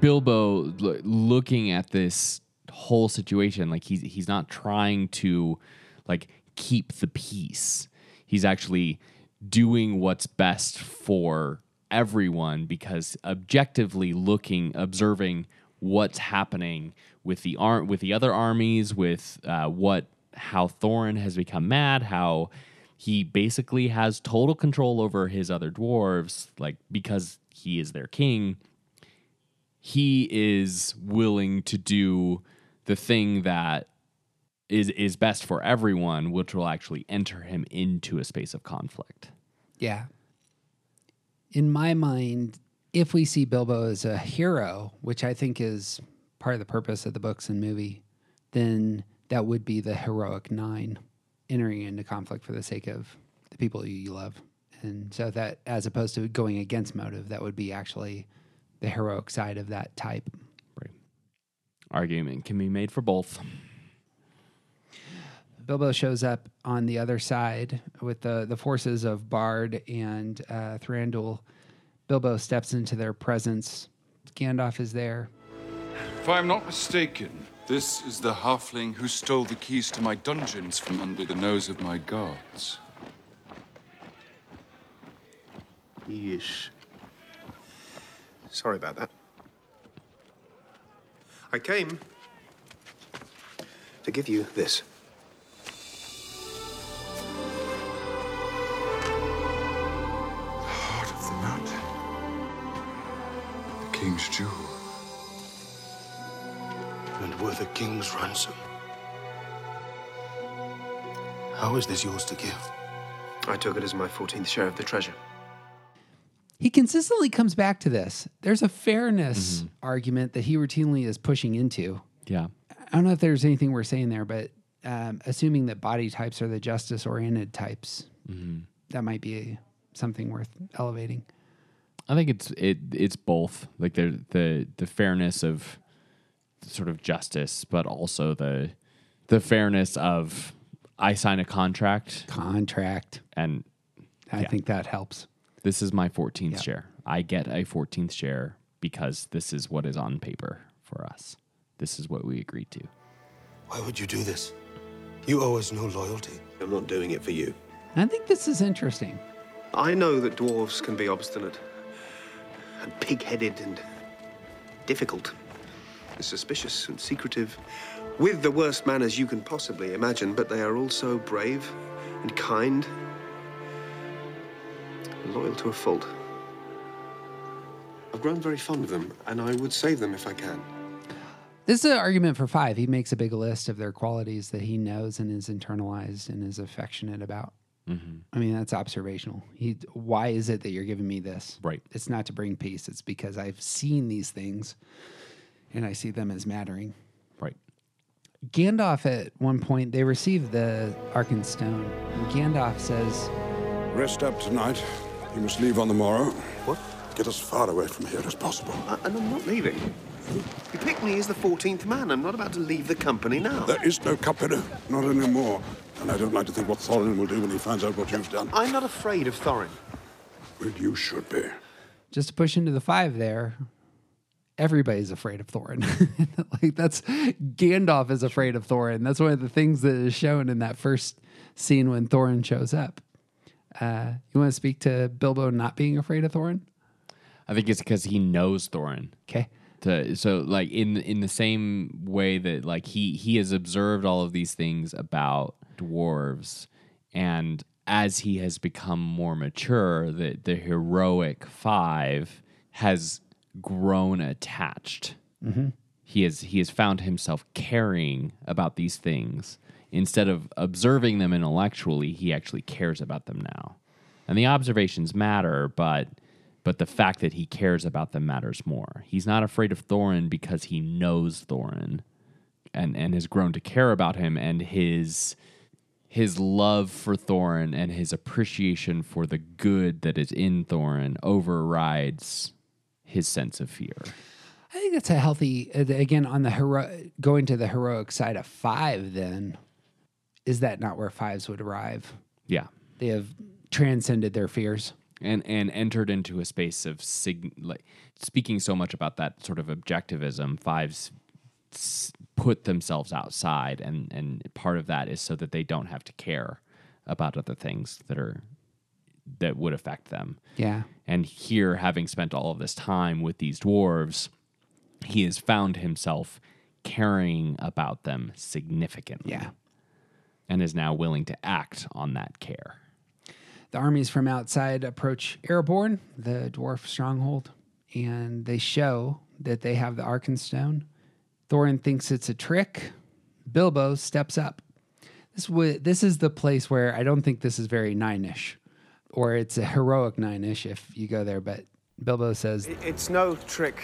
C: Bilbo looking at this whole situation like he's he's not trying to like keep the peace. He's actually doing what's best for everyone because objectively looking observing what's happening with the ar- with the other armies with uh, what how Thorin has become mad how he basically has total control over his other dwarves like because he is their king he is willing to do the thing that is is best for everyone, which will actually enter him into a space of conflict.
B: Yeah. In my mind, if we see Bilbo as a hero, which I think is part of the purpose of the books and movie, then that would be the heroic nine entering into conflict for the sake of the people you, love. And so that, as opposed to going against motive, that would be actually the heroic side of that type. Right.
C: Argument can be made for both.
B: Bilbo shows up on the other side with the, the forces of Bard and uh, Thranduil. Bilbo steps into their presence. Gandalf is there.
K: If I'm not mistaken, this is the halfling who stole the keys to my dungeons from under the nose of my guards.
H: Yes. Sorry about that. I came to give you this.
K: The heart of the Mountain. The king's jewel.
H: And worth a king's ransom. How is this yours to give? I took it as my 14th share of the treasure.
B: He consistently comes back to this. There's a fairness argument that he routinely is pushing into.
C: Yeah.
B: I don't know if there's anything we're saying there, but um, assuming that body types are the justice oriented types, that might be something worth elevating.
C: I think it's it it's both like the the the fairness of sort of justice, but also the the fairness of I sign a contract
B: contract
C: and
B: I think that helps.
C: This is my 14th
B: Yeah.
C: share. I get a 14th share because this is what is on paper for us. This is what we agreed to.
H: Why would you do this? You owe us no loyalty. I'm not doing it for you.
B: I think this is interesting.
H: I know that dwarves can be obstinate and pig-headed and difficult and suspicious and secretive with the worst manners you can possibly imagine, but they are also brave and kind and loyal to a fault. I've grown very fond of them, and I would save them if I can.
B: This is an argument for five. He makes a big list of their qualities that he knows and is internalized and is affectionate about. Mm-hmm. I mean, that's observational. He, why is it that you're giving me this?
C: Right.
B: It's not to bring peace. It's because I've seen these things and I see them as mattering.
C: Right.
B: Gandalf, at one point, they receive the Arkenstone. And Gandalf says,
F: Rest up tonight. You must leave on the morrow. What? Get as far away from here as possible.
H: I, and I'm not leaving. You picked me as the 14th man. I'm not about to leave the company now.
F: There is no company, not anymore. And I don't like to think what Thorin will do when he finds out what you've done.
H: I'm not afraid of Thorin.
F: Well, you should be.
B: just to push into the five there, everybody's afraid of Thorin. like that's Gandalf is afraid of Thorin. That's one of the things that is shown in that first scene when Thorin shows up. Uh, you want to speak to Bilbo not being afraid of Thorin?
C: I think it's because he knows Thorin.
B: Okay.
C: To, so like in in the same way that like he he has observed all of these things about dwarves and as he has become more mature the the heroic five has grown attached.
B: Mhm.
C: he has he has found himself caring about these things. Instead of observing them intellectually he actually cares about them now. And the observations matter but but the fact that he cares about them matters more. He's not afraid of thorin because he knows thorin and and has grown to care about him and his his love for Thorin and his appreciation for the good that is in Thorin overrides his sense of fear.
B: I think that's a healthy. uh, Again, on the hero, going to the heroic side of five, then is that not where fives would arrive?
C: Yeah.
B: They have transcended their fears.
C: and and entered into a space of sig- like speaking so much about that sort of objectivism fives s- put themselves outside and and part of that is so that they don't have to care about other things that are that would affect them
B: Yeah.
C: And here having spent all of this time with these dwarves he has found himself caring about them significantly
B: Yeah.
C: and is now willing to act on that care
B: The armies from outside approach Erebor, the dwarf stronghold, and they show that they have the Arkenstone. Thorin thinks it's a trick. Bilbo steps up. This w- this is the place where I don't think this is very nine-ish, or it's a heroic nine-ish if you go there. But Bilbo says,
H: It's no trick.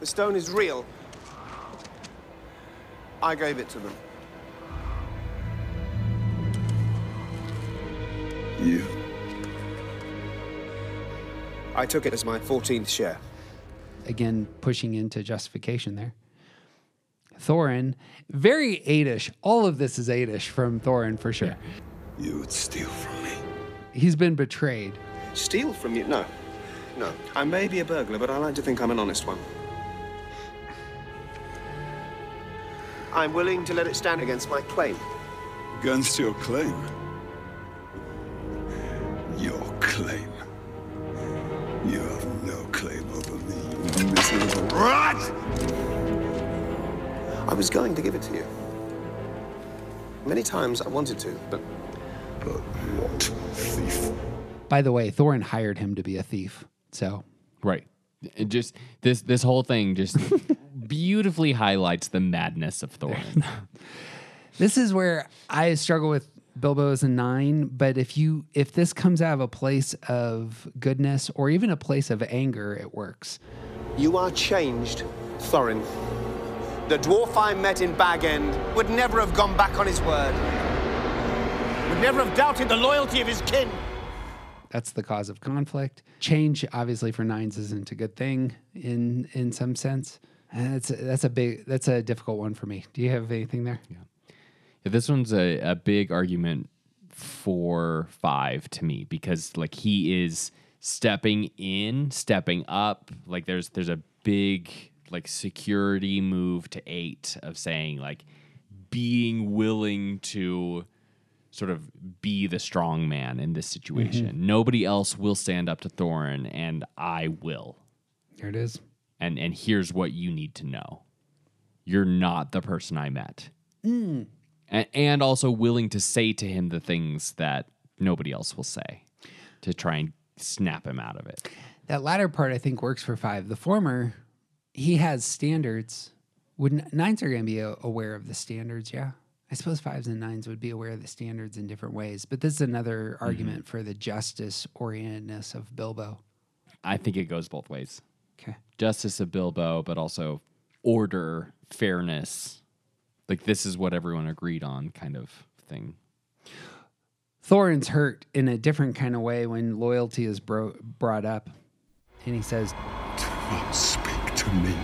H: The stone is real. I gave it to them.
P: You.
H: I took it as my 14th share.
B: again pushing into justification there. Thorin, very eightish. All of this is eightish from Thorin for sure.
P: You would steal from me.
B: He's been betrayed.
H: Steal from you? No. No. I may be a burglar, but I like to think I'm an honest one. I'm willing to let it stand against my claim.
P: Against your claim. Your claim. You have no claim over me, you miserable rat!
H: I was going to give it to you. Many times I wanted to, but.
P: But what thief?
B: By the way, Thorin hired him to be a thief. So
C: Right. It just this this whole thing just beautifully highlights the madness of Thorin.
B: this is where I struggle with Bilbo as a nine. But if you if this comes out of a place of goodness or even a place of anger, it works.
H: You are changed, Thorin. The dwarf I met in Bag End would never have gone back on his word. Would never have doubted the loyalty of his kin.
B: That's the cause of conflict. Change, obviously, for nines isn't a good thing in in some sense. And that's a, that's a big that's a difficult one for me. Do you have anything there?
C: Yeah, this one's a, a big argument for five to me because like he is stepping in, stepping up. Like there's there's a big like security move to eight of saying like being willing to sort of be the strong man in this situation. Nobody else will stand up to Thorin and I will.
B: There it is.
C: And and here's what you need to know. You're not the person I met.
B: Mm.
C: And, and also willing to say to him the things that nobody else will say to try and snap him out of it.
B: That latter part, I think, works for five. The former, he has standards. Would nines are going to be aware of the standards? Yeah, I suppose fives and nines would be aware of the standards in different ways. But this is another mm-hmm. argument for the justice orientedness of Bilbo.
C: I think it goes both ways.
B: Okay.
C: Justice of Bilbo, but also order, fairness. Like this is what everyone agreed on kind of thing.
B: Thorin's hurt in a different kind of way when loyalty is bro- brought up, and he says,
P: Do not speak to me.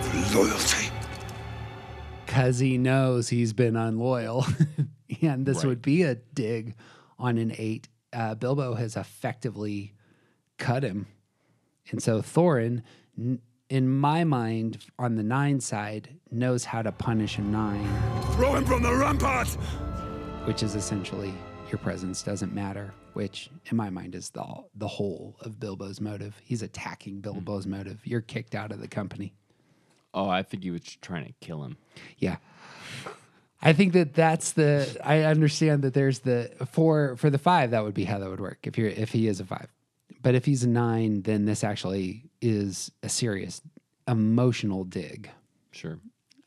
P: of Loyalty.
B: Because he knows he's been unloyal. and this
C: Right.
B: would be a dig on an eight. Uh, Bilbo has effectively cut him. And so Thorin, n- in my mind, on the nine side, knows how to punish a nine,
P: Throw him from the rampart!
B: which is essentially your presence doesn't matter, which in my mind is the, the whole of Bilbo's motive. He's attacking Bilbo's motive. You're kicked out of the company.
C: Oh, I think he was trying to kill him.
B: Yeah. I think that that's the I understand that there's the four for the 5 that would be how that would work if you're if he is a 5. But if he's a 9 then this actually is a serious emotional dig.
C: Sure.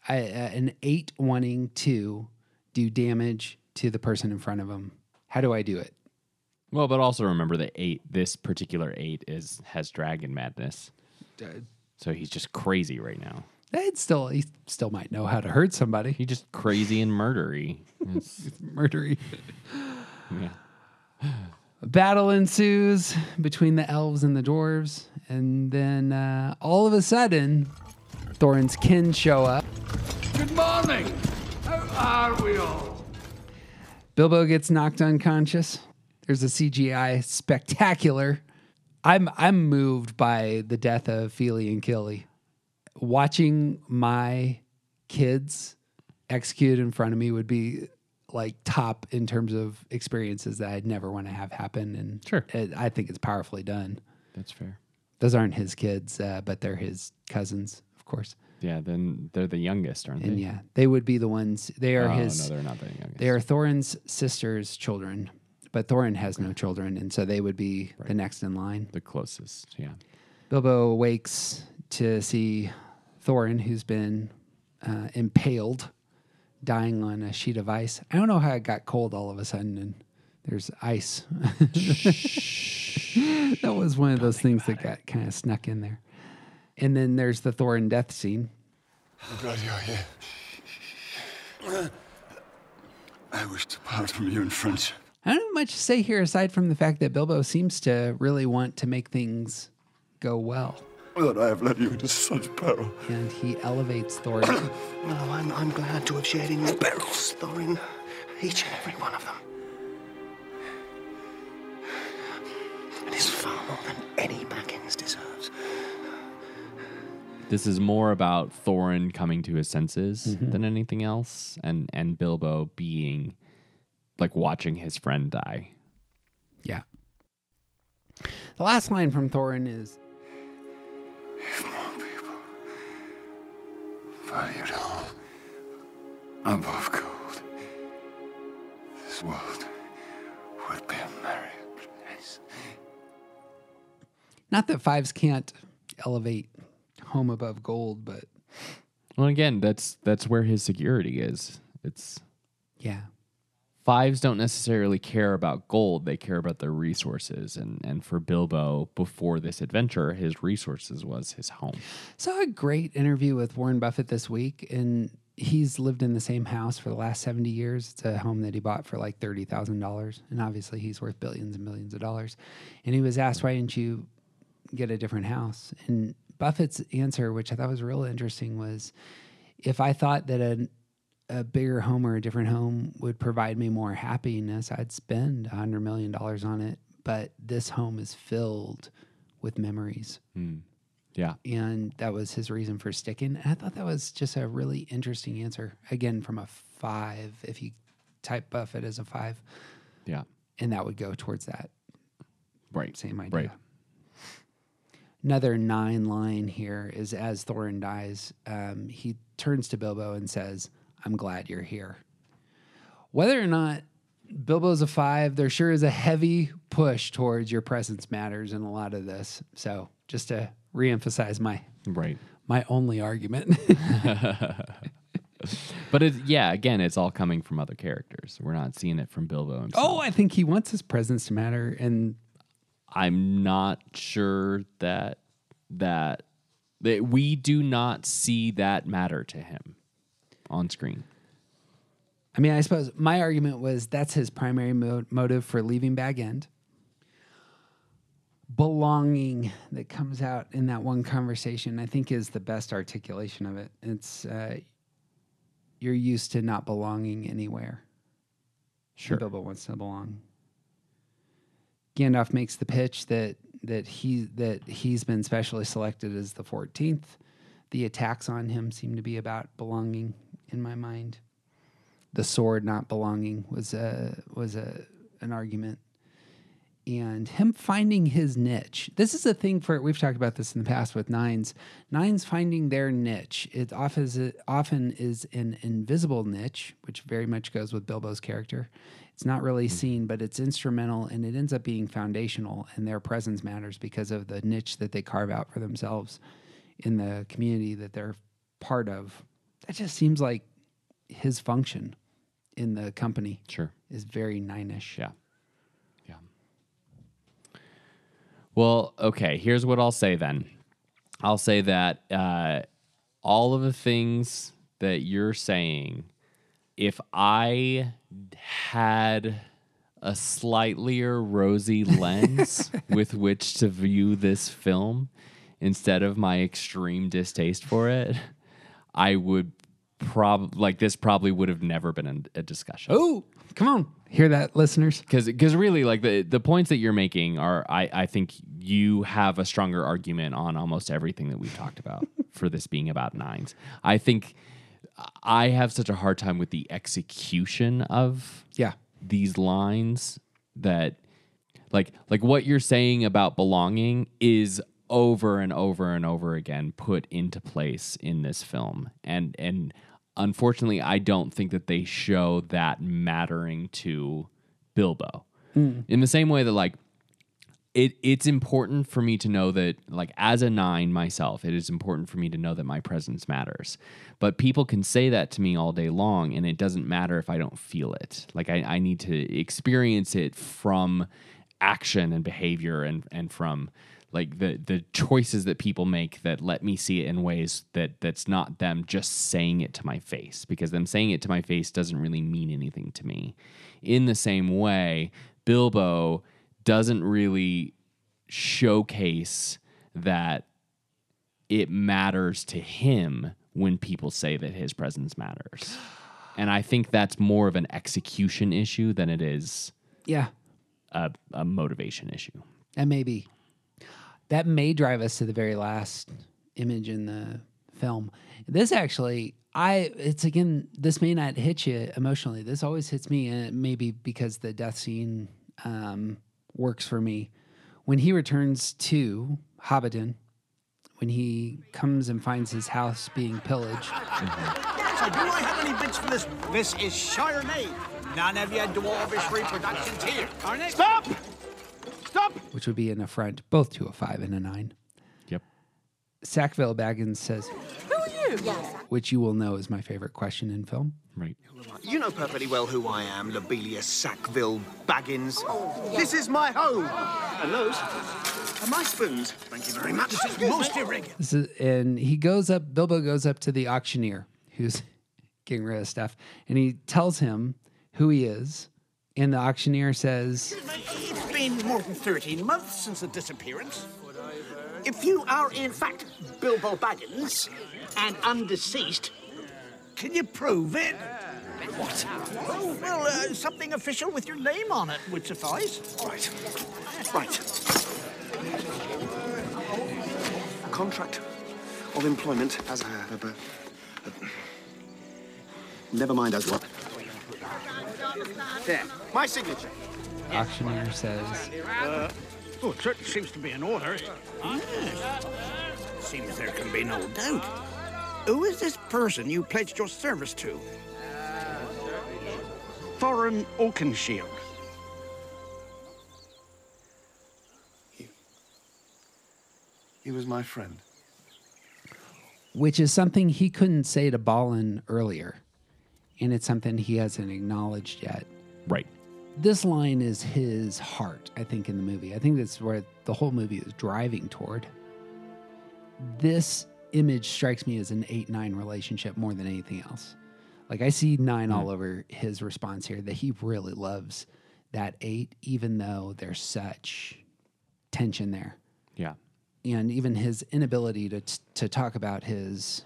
B: I, uh, an 8 wanting to do damage to the person in front of him. How do I do it?
C: Well, but also remember that eight, this particular eight, is has dragon madness. So he's just crazy right now.
B: It still he still might know how to hurt somebody.
C: He's just crazy and murdery. It's-
B: Murdery.
C: yeah.
B: Battle ensues between the elves and the dwarves, and then uh, all of a sudden, Thorin's kin show up.
F: Good morning. How are we all?
B: Bilbo gets knocked unconscious. There's a CGI spectacular. I'm I'm moved by the death of Fili and Kili. Watching my kids execute in front of me would be like top in terms of experiences that I'd never want to have happen. And
C: sure,
B: it, I think it's powerfully done.
C: That's fair.
B: Those aren't his kids, uh, but they're his cousins, of course.
C: Yeah, then they're the youngest, aren't
B: And
C: they?
B: yeah, they would be the ones. They are
C: Oh,
B: his.
C: no, they're not the youngest.
B: They are Thorin's sister's children, but Thorin has no children, and so they would be the next in line.
C: The closest, yeah.
B: Bilbo wakes to see Thorin, who's been uh, impaled, dying on a sheet of ice. I don't know how it got cold all of a sudden, and there's ice. that was one of those things that got kind of snuck in there. And then there's the Thorin death scene.
P: I'm glad you're here. I wish to part from you in friendship.
B: I don't have much to say here aside from the fact that Bilbo seems to really want to make things go well.
P: That I have led you into such peril.
B: And he elevates Thorin.
H: No, I'm, I'm glad to have shared in your perils, Thorin. Each and every one of them. It is far more than any Baggins deserves.
C: This is more about Thorin coming to his senses
B: Mhm.
C: than anything else, and and Bilbo being like watching his friend die.
B: Yeah. The last line from Thorin is
P: Valued all above gold. This world would be a merry place.
B: not that fives can't elevate home above gold, but
C: Well, again, that's that's where his security is. It's
B: yeah.
C: Fives don't necessarily care about gold; they care about their resources. And and for Bilbo, before this adventure, his resources was his home.
B: Saw a great interview with Warren Buffett this week, and he's lived in the same house for the last 70 years. It's a home that he bought for like $30,000. And obviously, he's worth billions and millions of dollars. And he was asked, why didn't you get a different house? And Buffett's answer, which I thought was real interesting, was if I thought that a, a bigger home or a different home would provide me more happiness, I'd spend a $100 million on it. But this home is filled with memories.
C: Hmm. Yeah.
B: And that was his reason for sticking. And I thought that was just a really interesting answer. Again, from a five, if you type Buffett as a five.
C: Yeah.
B: And that would go towards that.
C: Right.
B: Same idea.
C: Right.
B: Another nine line here is as Thorin dies, um, he turns to Bilbo and says, I'm glad you're here. Whether or not Bilbo's a five, there sure is a heavy push towards your presence matters in a lot of this. So just to reemphasize my
C: right
B: my only argument.
C: but it, yeah, again, it's all coming from other characters. We're not seeing it from Bilbo himself.
B: oh, I think he wants his presence to matter. And
C: I'm not sure that that that we do not see that matter to him on screen.
B: I mean, I suppose my argument was that's his primary mo- motive for leaving Bag End. Belonging that comes out in that one conversation, I think, is the best articulation of it. It's uh, you're used to not belonging anywhere.
C: Sure.
B: And Bilbo wants to belong. Gandalf makes the pitch that that he that he's been specially selected as the 14th. The attacks on him seem to be about belonging in my mind. The sword not belonging was a was a an argument. And him finding his niche. This is a thing for we've talked about this in the past with nines. Nines finding their niche. It often is, often is an invisible niche, which very much goes with Bilbo's character. It's not really hmm. seen, but it's instrumental and it ends up being foundational, and their presence matters because of the niche that they carve out for themselves in the community that they're part of. That just seems like his function in the company.
C: Sure.
B: Is very nine-ish.
C: Yeah. Yeah. Well, okay, here's what I'll say then. I'll say that uh, all of the things that you're saying, if I had a slightly rosy lens with which to view this film instead of my extreme distaste for it, I would prob like this probably would have never been a, a discussion.
B: Oh, come on. Hear that, listeners?
C: Because because really like the the points that you're making are I I think you have a stronger argument on almost everything that we've talked about for this being about nines. I think I have such a hard time with the execution of
B: yeah
C: these lines that like like what you're saying about belonging is over and over and over again put into place in this film and and unfortunately I don't think that they show that mattering to Bilbo.
B: Mm.
C: in the same way that like it it's important for me to know that like as a nine myself it is important for me to know that my presence matters. But people can say that to me all day long and it doesn't matter if i don't feel it. Like i, I need to experience it from action and behavior and and from like the the choices that people make that let me see it in ways that that's not them just saying it to my face because them saying it to my face doesn't really mean anything to me in the same way bilbo doesn't really showcase that it matters to him when people say that his presence matters. And I think that's more of an execution issue than it is
B: Yeah,
C: a, a motivation issue.
B: and may be. That may drive us to the very last image in the film. This actually, I it's again, this may not hit you emotionally. This always hits me, and maybe because the death scene um, works for me. When he returns to Hobbiton, when he comes and finds his house being pillaged,
S: So, do I have any bits for this? This is Shire made. None of your dwarvish reproductions here. Are they? Stop! Stop!
B: which would be an affront both to a five and a nine.
C: Yep.
B: Sackville Baggins says,
S: Who are you? Yes.
B: which you will know is my favorite question in film.
C: Right.
S: You know perfectly well who I am, Lobelia Sackville Baggins. Oh, this is my home. And those are my spoons. Thank you very much. This is most irregular.
B: This is, and he goes up, Bilbo goes up to the auctioneer who's getting rid of stuff, and he tells him who he is. And the auctioneer says,
S: It's been more than 13 months since the disappearance. If you are in fact Bilbo Baggins and undeceased, can you prove it? What? Oh, well, uh, something official with your name on it would suffice.
H: Right. Right. A contract of employment as a. a- a- never mind as what. There. My signature.
B: Auctioneer says,
S: Uh, oh, it certainly seems to be in order. Yes. Seems there can be no doubt. Who is this person you pledged your service to? Thorin Oakenshield.
H: He was my friend.
B: which is something he couldn't say to Balin earlier. And it's something he hasn't acknowledged yet.
C: Right.
B: This line is his heart, I think, in the movie. I think that's where the whole movie is driving toward. This image strikes me as an 8 9 relationship more than anything else. Like, I see 9 hmm. all over his response here that he really loves that 8, even though there's such tension there
C: Yeah.
B: and even his inability to to talk about his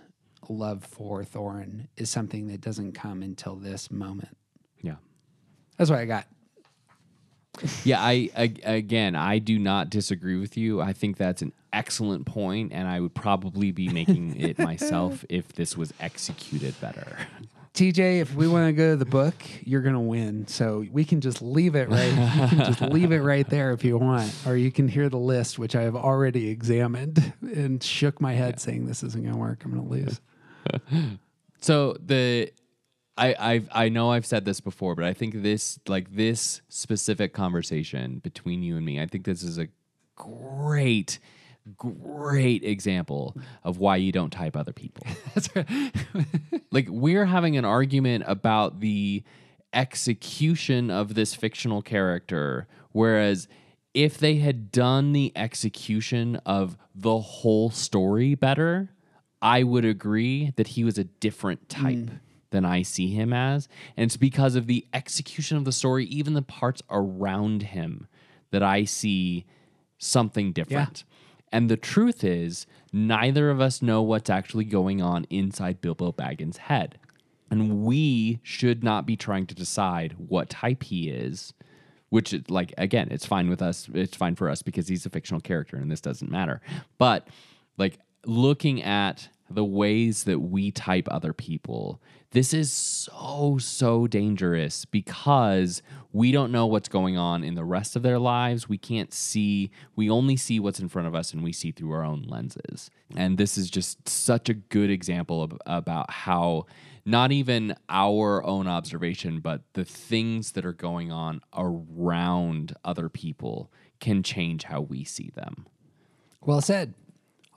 B: love for Thorin is something that doesn't come until this moment.
C: Yeah.
B: That's what I got.
C: Yeah, I, I again, I do not disagree with you. I think that's an excellent point, and I would probably be making it myself if this was executed better.
B: TJ, if we want to go to the book, you're going to win. So we can just leave it right. You can just leave it right there if you want, or you can hear the list, which I have already examined and shook my head saying this isn't going to work. I'm going to lose.
C: So the I I've, I know I've said this before, but I think this like this specific conversation between you and me, I think this is a great great example of why you don't type other people.
B: That's right.
C: like we're having an argument about the execution of this fictional character whereas if they had done the execution of the whole story better i would agree that he was a different type mm. Than I see him as. And it's because of the execution of the story, even the parts around him, that I see something different. And the truth is, neither of us know what's actually going on inside Bilbo Baggins' head. And we should not be trying to decide what type he is, which, is, like, again, it's fine with us. It's fine for us because he's a fictional character and this doesn't matter. But, like, looking at the ways that we type other people, this is so, so dangerous because we don't know what's going on in the rest of their lives. We can't see, we only see what's in front of us and we see through our own lenses. And this is just such a good example of, about how not even our own observation, but the things that are going on around other people can change how we see them.
B: Well said.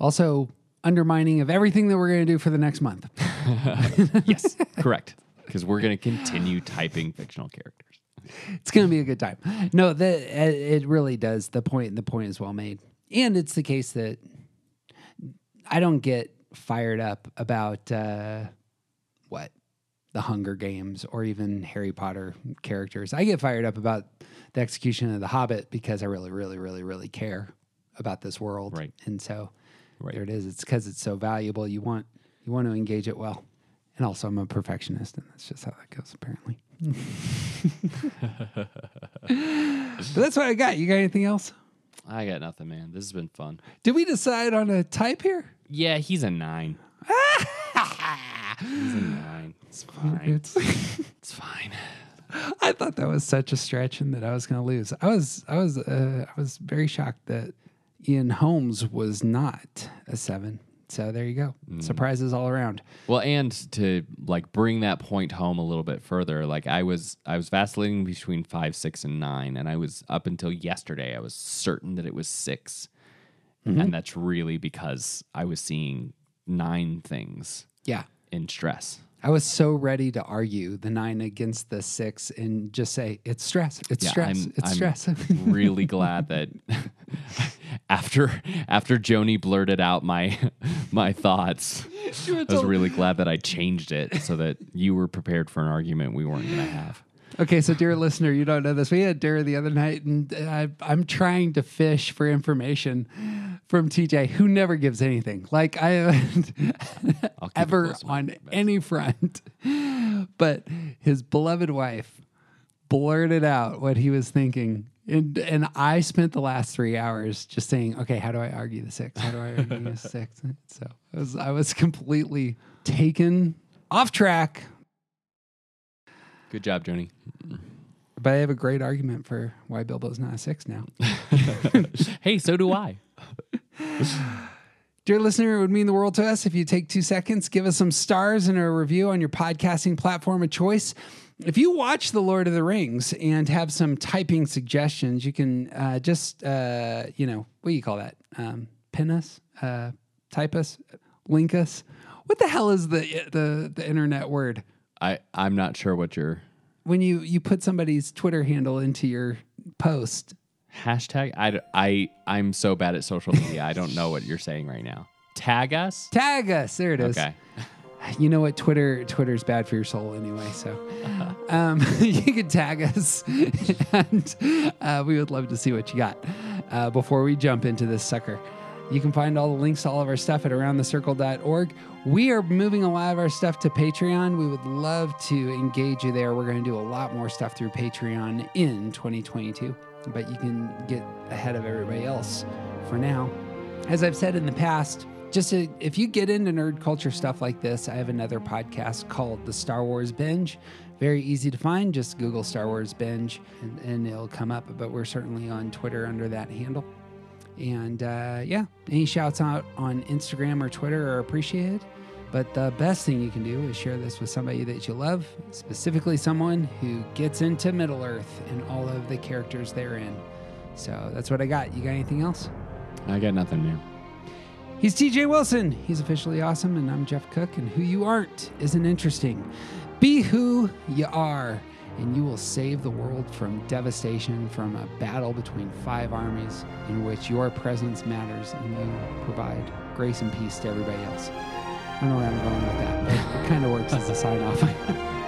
B: Also, undermining of everything that we're going to do for the next month.
C: yes, correct. Because we're going to continue typing fictional characters.
B: It's going to be a good time. No, that it really does. The point the point is well made. And it's the case that I don't get fired up about uh, what the Hunger Games or even Harry Potter characters. I get fired up about the execution of the Hobbit because I really, really, really, really care about this world.
C: Right.
B: And so there it is. It's because it's so valuable. You want you want to engage it well. And also, I'm a perfectionist, and that's just how that goes, apparently. but that's what I got. You got anything else?
C: I got nothing, man. This has been fun.
B: Did we decide on a type here?
C: Yeah, he's a nine. he's a nine. It's fine.
B: It's,
C: it's fine.
B: I thought that was such a stretch, and that I was going to lose. I was, I was, uh, I was very shocked that Ian Holmes was not a seven. So there you go. Surprises all around.
C: Well, and to like bring that point home a little bit further, like I was I was vacillating between five, six, and nine, and I was up until yesterday, I was certain that it was 6
B: Mhm.
C: and that's really because I was seeing nine things.
B: Yeah.
C: in stress.
B: I was so ready to argue the nine against the six and just say it's stress. It's
C: Yeah,
B: stress.
C: I'm-
B: it's
C: I'm
B: stress.
C: really glad that after after Joni blurted out my my thoughts, I was really glad that I changed it so that you were prepared for an argument we weren't going to have.
B: Okay, so dear listener, you don't know this. We had dinner the other night, and I, I'm trying to fish for information from TJ, who never gives anything. Like I haven't ever on any front. But his beloved wife blurted out what he was thinking. And, and I spent the last three hours just saying, okay, how do I argue the six? How do I argue the six? So I was, I was completely taken off track
C: Good job, Joni.
B: But I have a great argument for why Bilbo's not a six now.
C: hey, so do I.
B: Dear listener, it would mean the world to us if you take two seconds, give us some stars and a review on your podcasting platform of choice. If you watch The Lord of the Rings and have some typing suggestions, you can uh, just, uh, you know, what do you call that? Um, pin us, uh, type us, link us. What the hell is the the, the internet word?
C: I I'm not sure what your
B: When you, you put somebody's Twitter handle into your post,
C: hashtag. I I I'm so bad at social media. I don't know what you're saying right now. Tag us.
B: tag us. There it is.
C: Okay.
B: You know what? Twitter Twitter's bad for your soul anyway. So um, you can tag us, and uh, we would love to see what you got. Uh, before we jump into this sucker, you can find all the links to all of our stuff at aroundthecircle.org. We are moving a lot of our stuff to Patreon. We would love to engage you there. We're going to do a lot more stuff through Patreon in 2022, but you can get ahead of everybody else for now. As I've said in the past, just to, if you get into nerd culture stuff like this, I have another podcast called The Star Wars Binge. Very easy to find. Just Google Star Wars Binge and, and it'll come up. But we're certainly on Twitter under that handle. And uh, yeah, any shouts out on Instagram or Twitter are appreciated. But the best thing you can do is share this with somebody that you love, specifically someone who gets into Middle Earth and all of the characters therein. So that's what I got. You got anything else?
C: I got nothing new.
B: He's TJ Wilson. He's officially awesome, and I'm Jeff Cook. And who you aren't isn't interesting. Be who you are, and you will save the world from devastation from a battle between five armies in which your presence matters and you provide grace and peace to everybody else. I don't know where I'm going with that. But it kind of works as a sign off.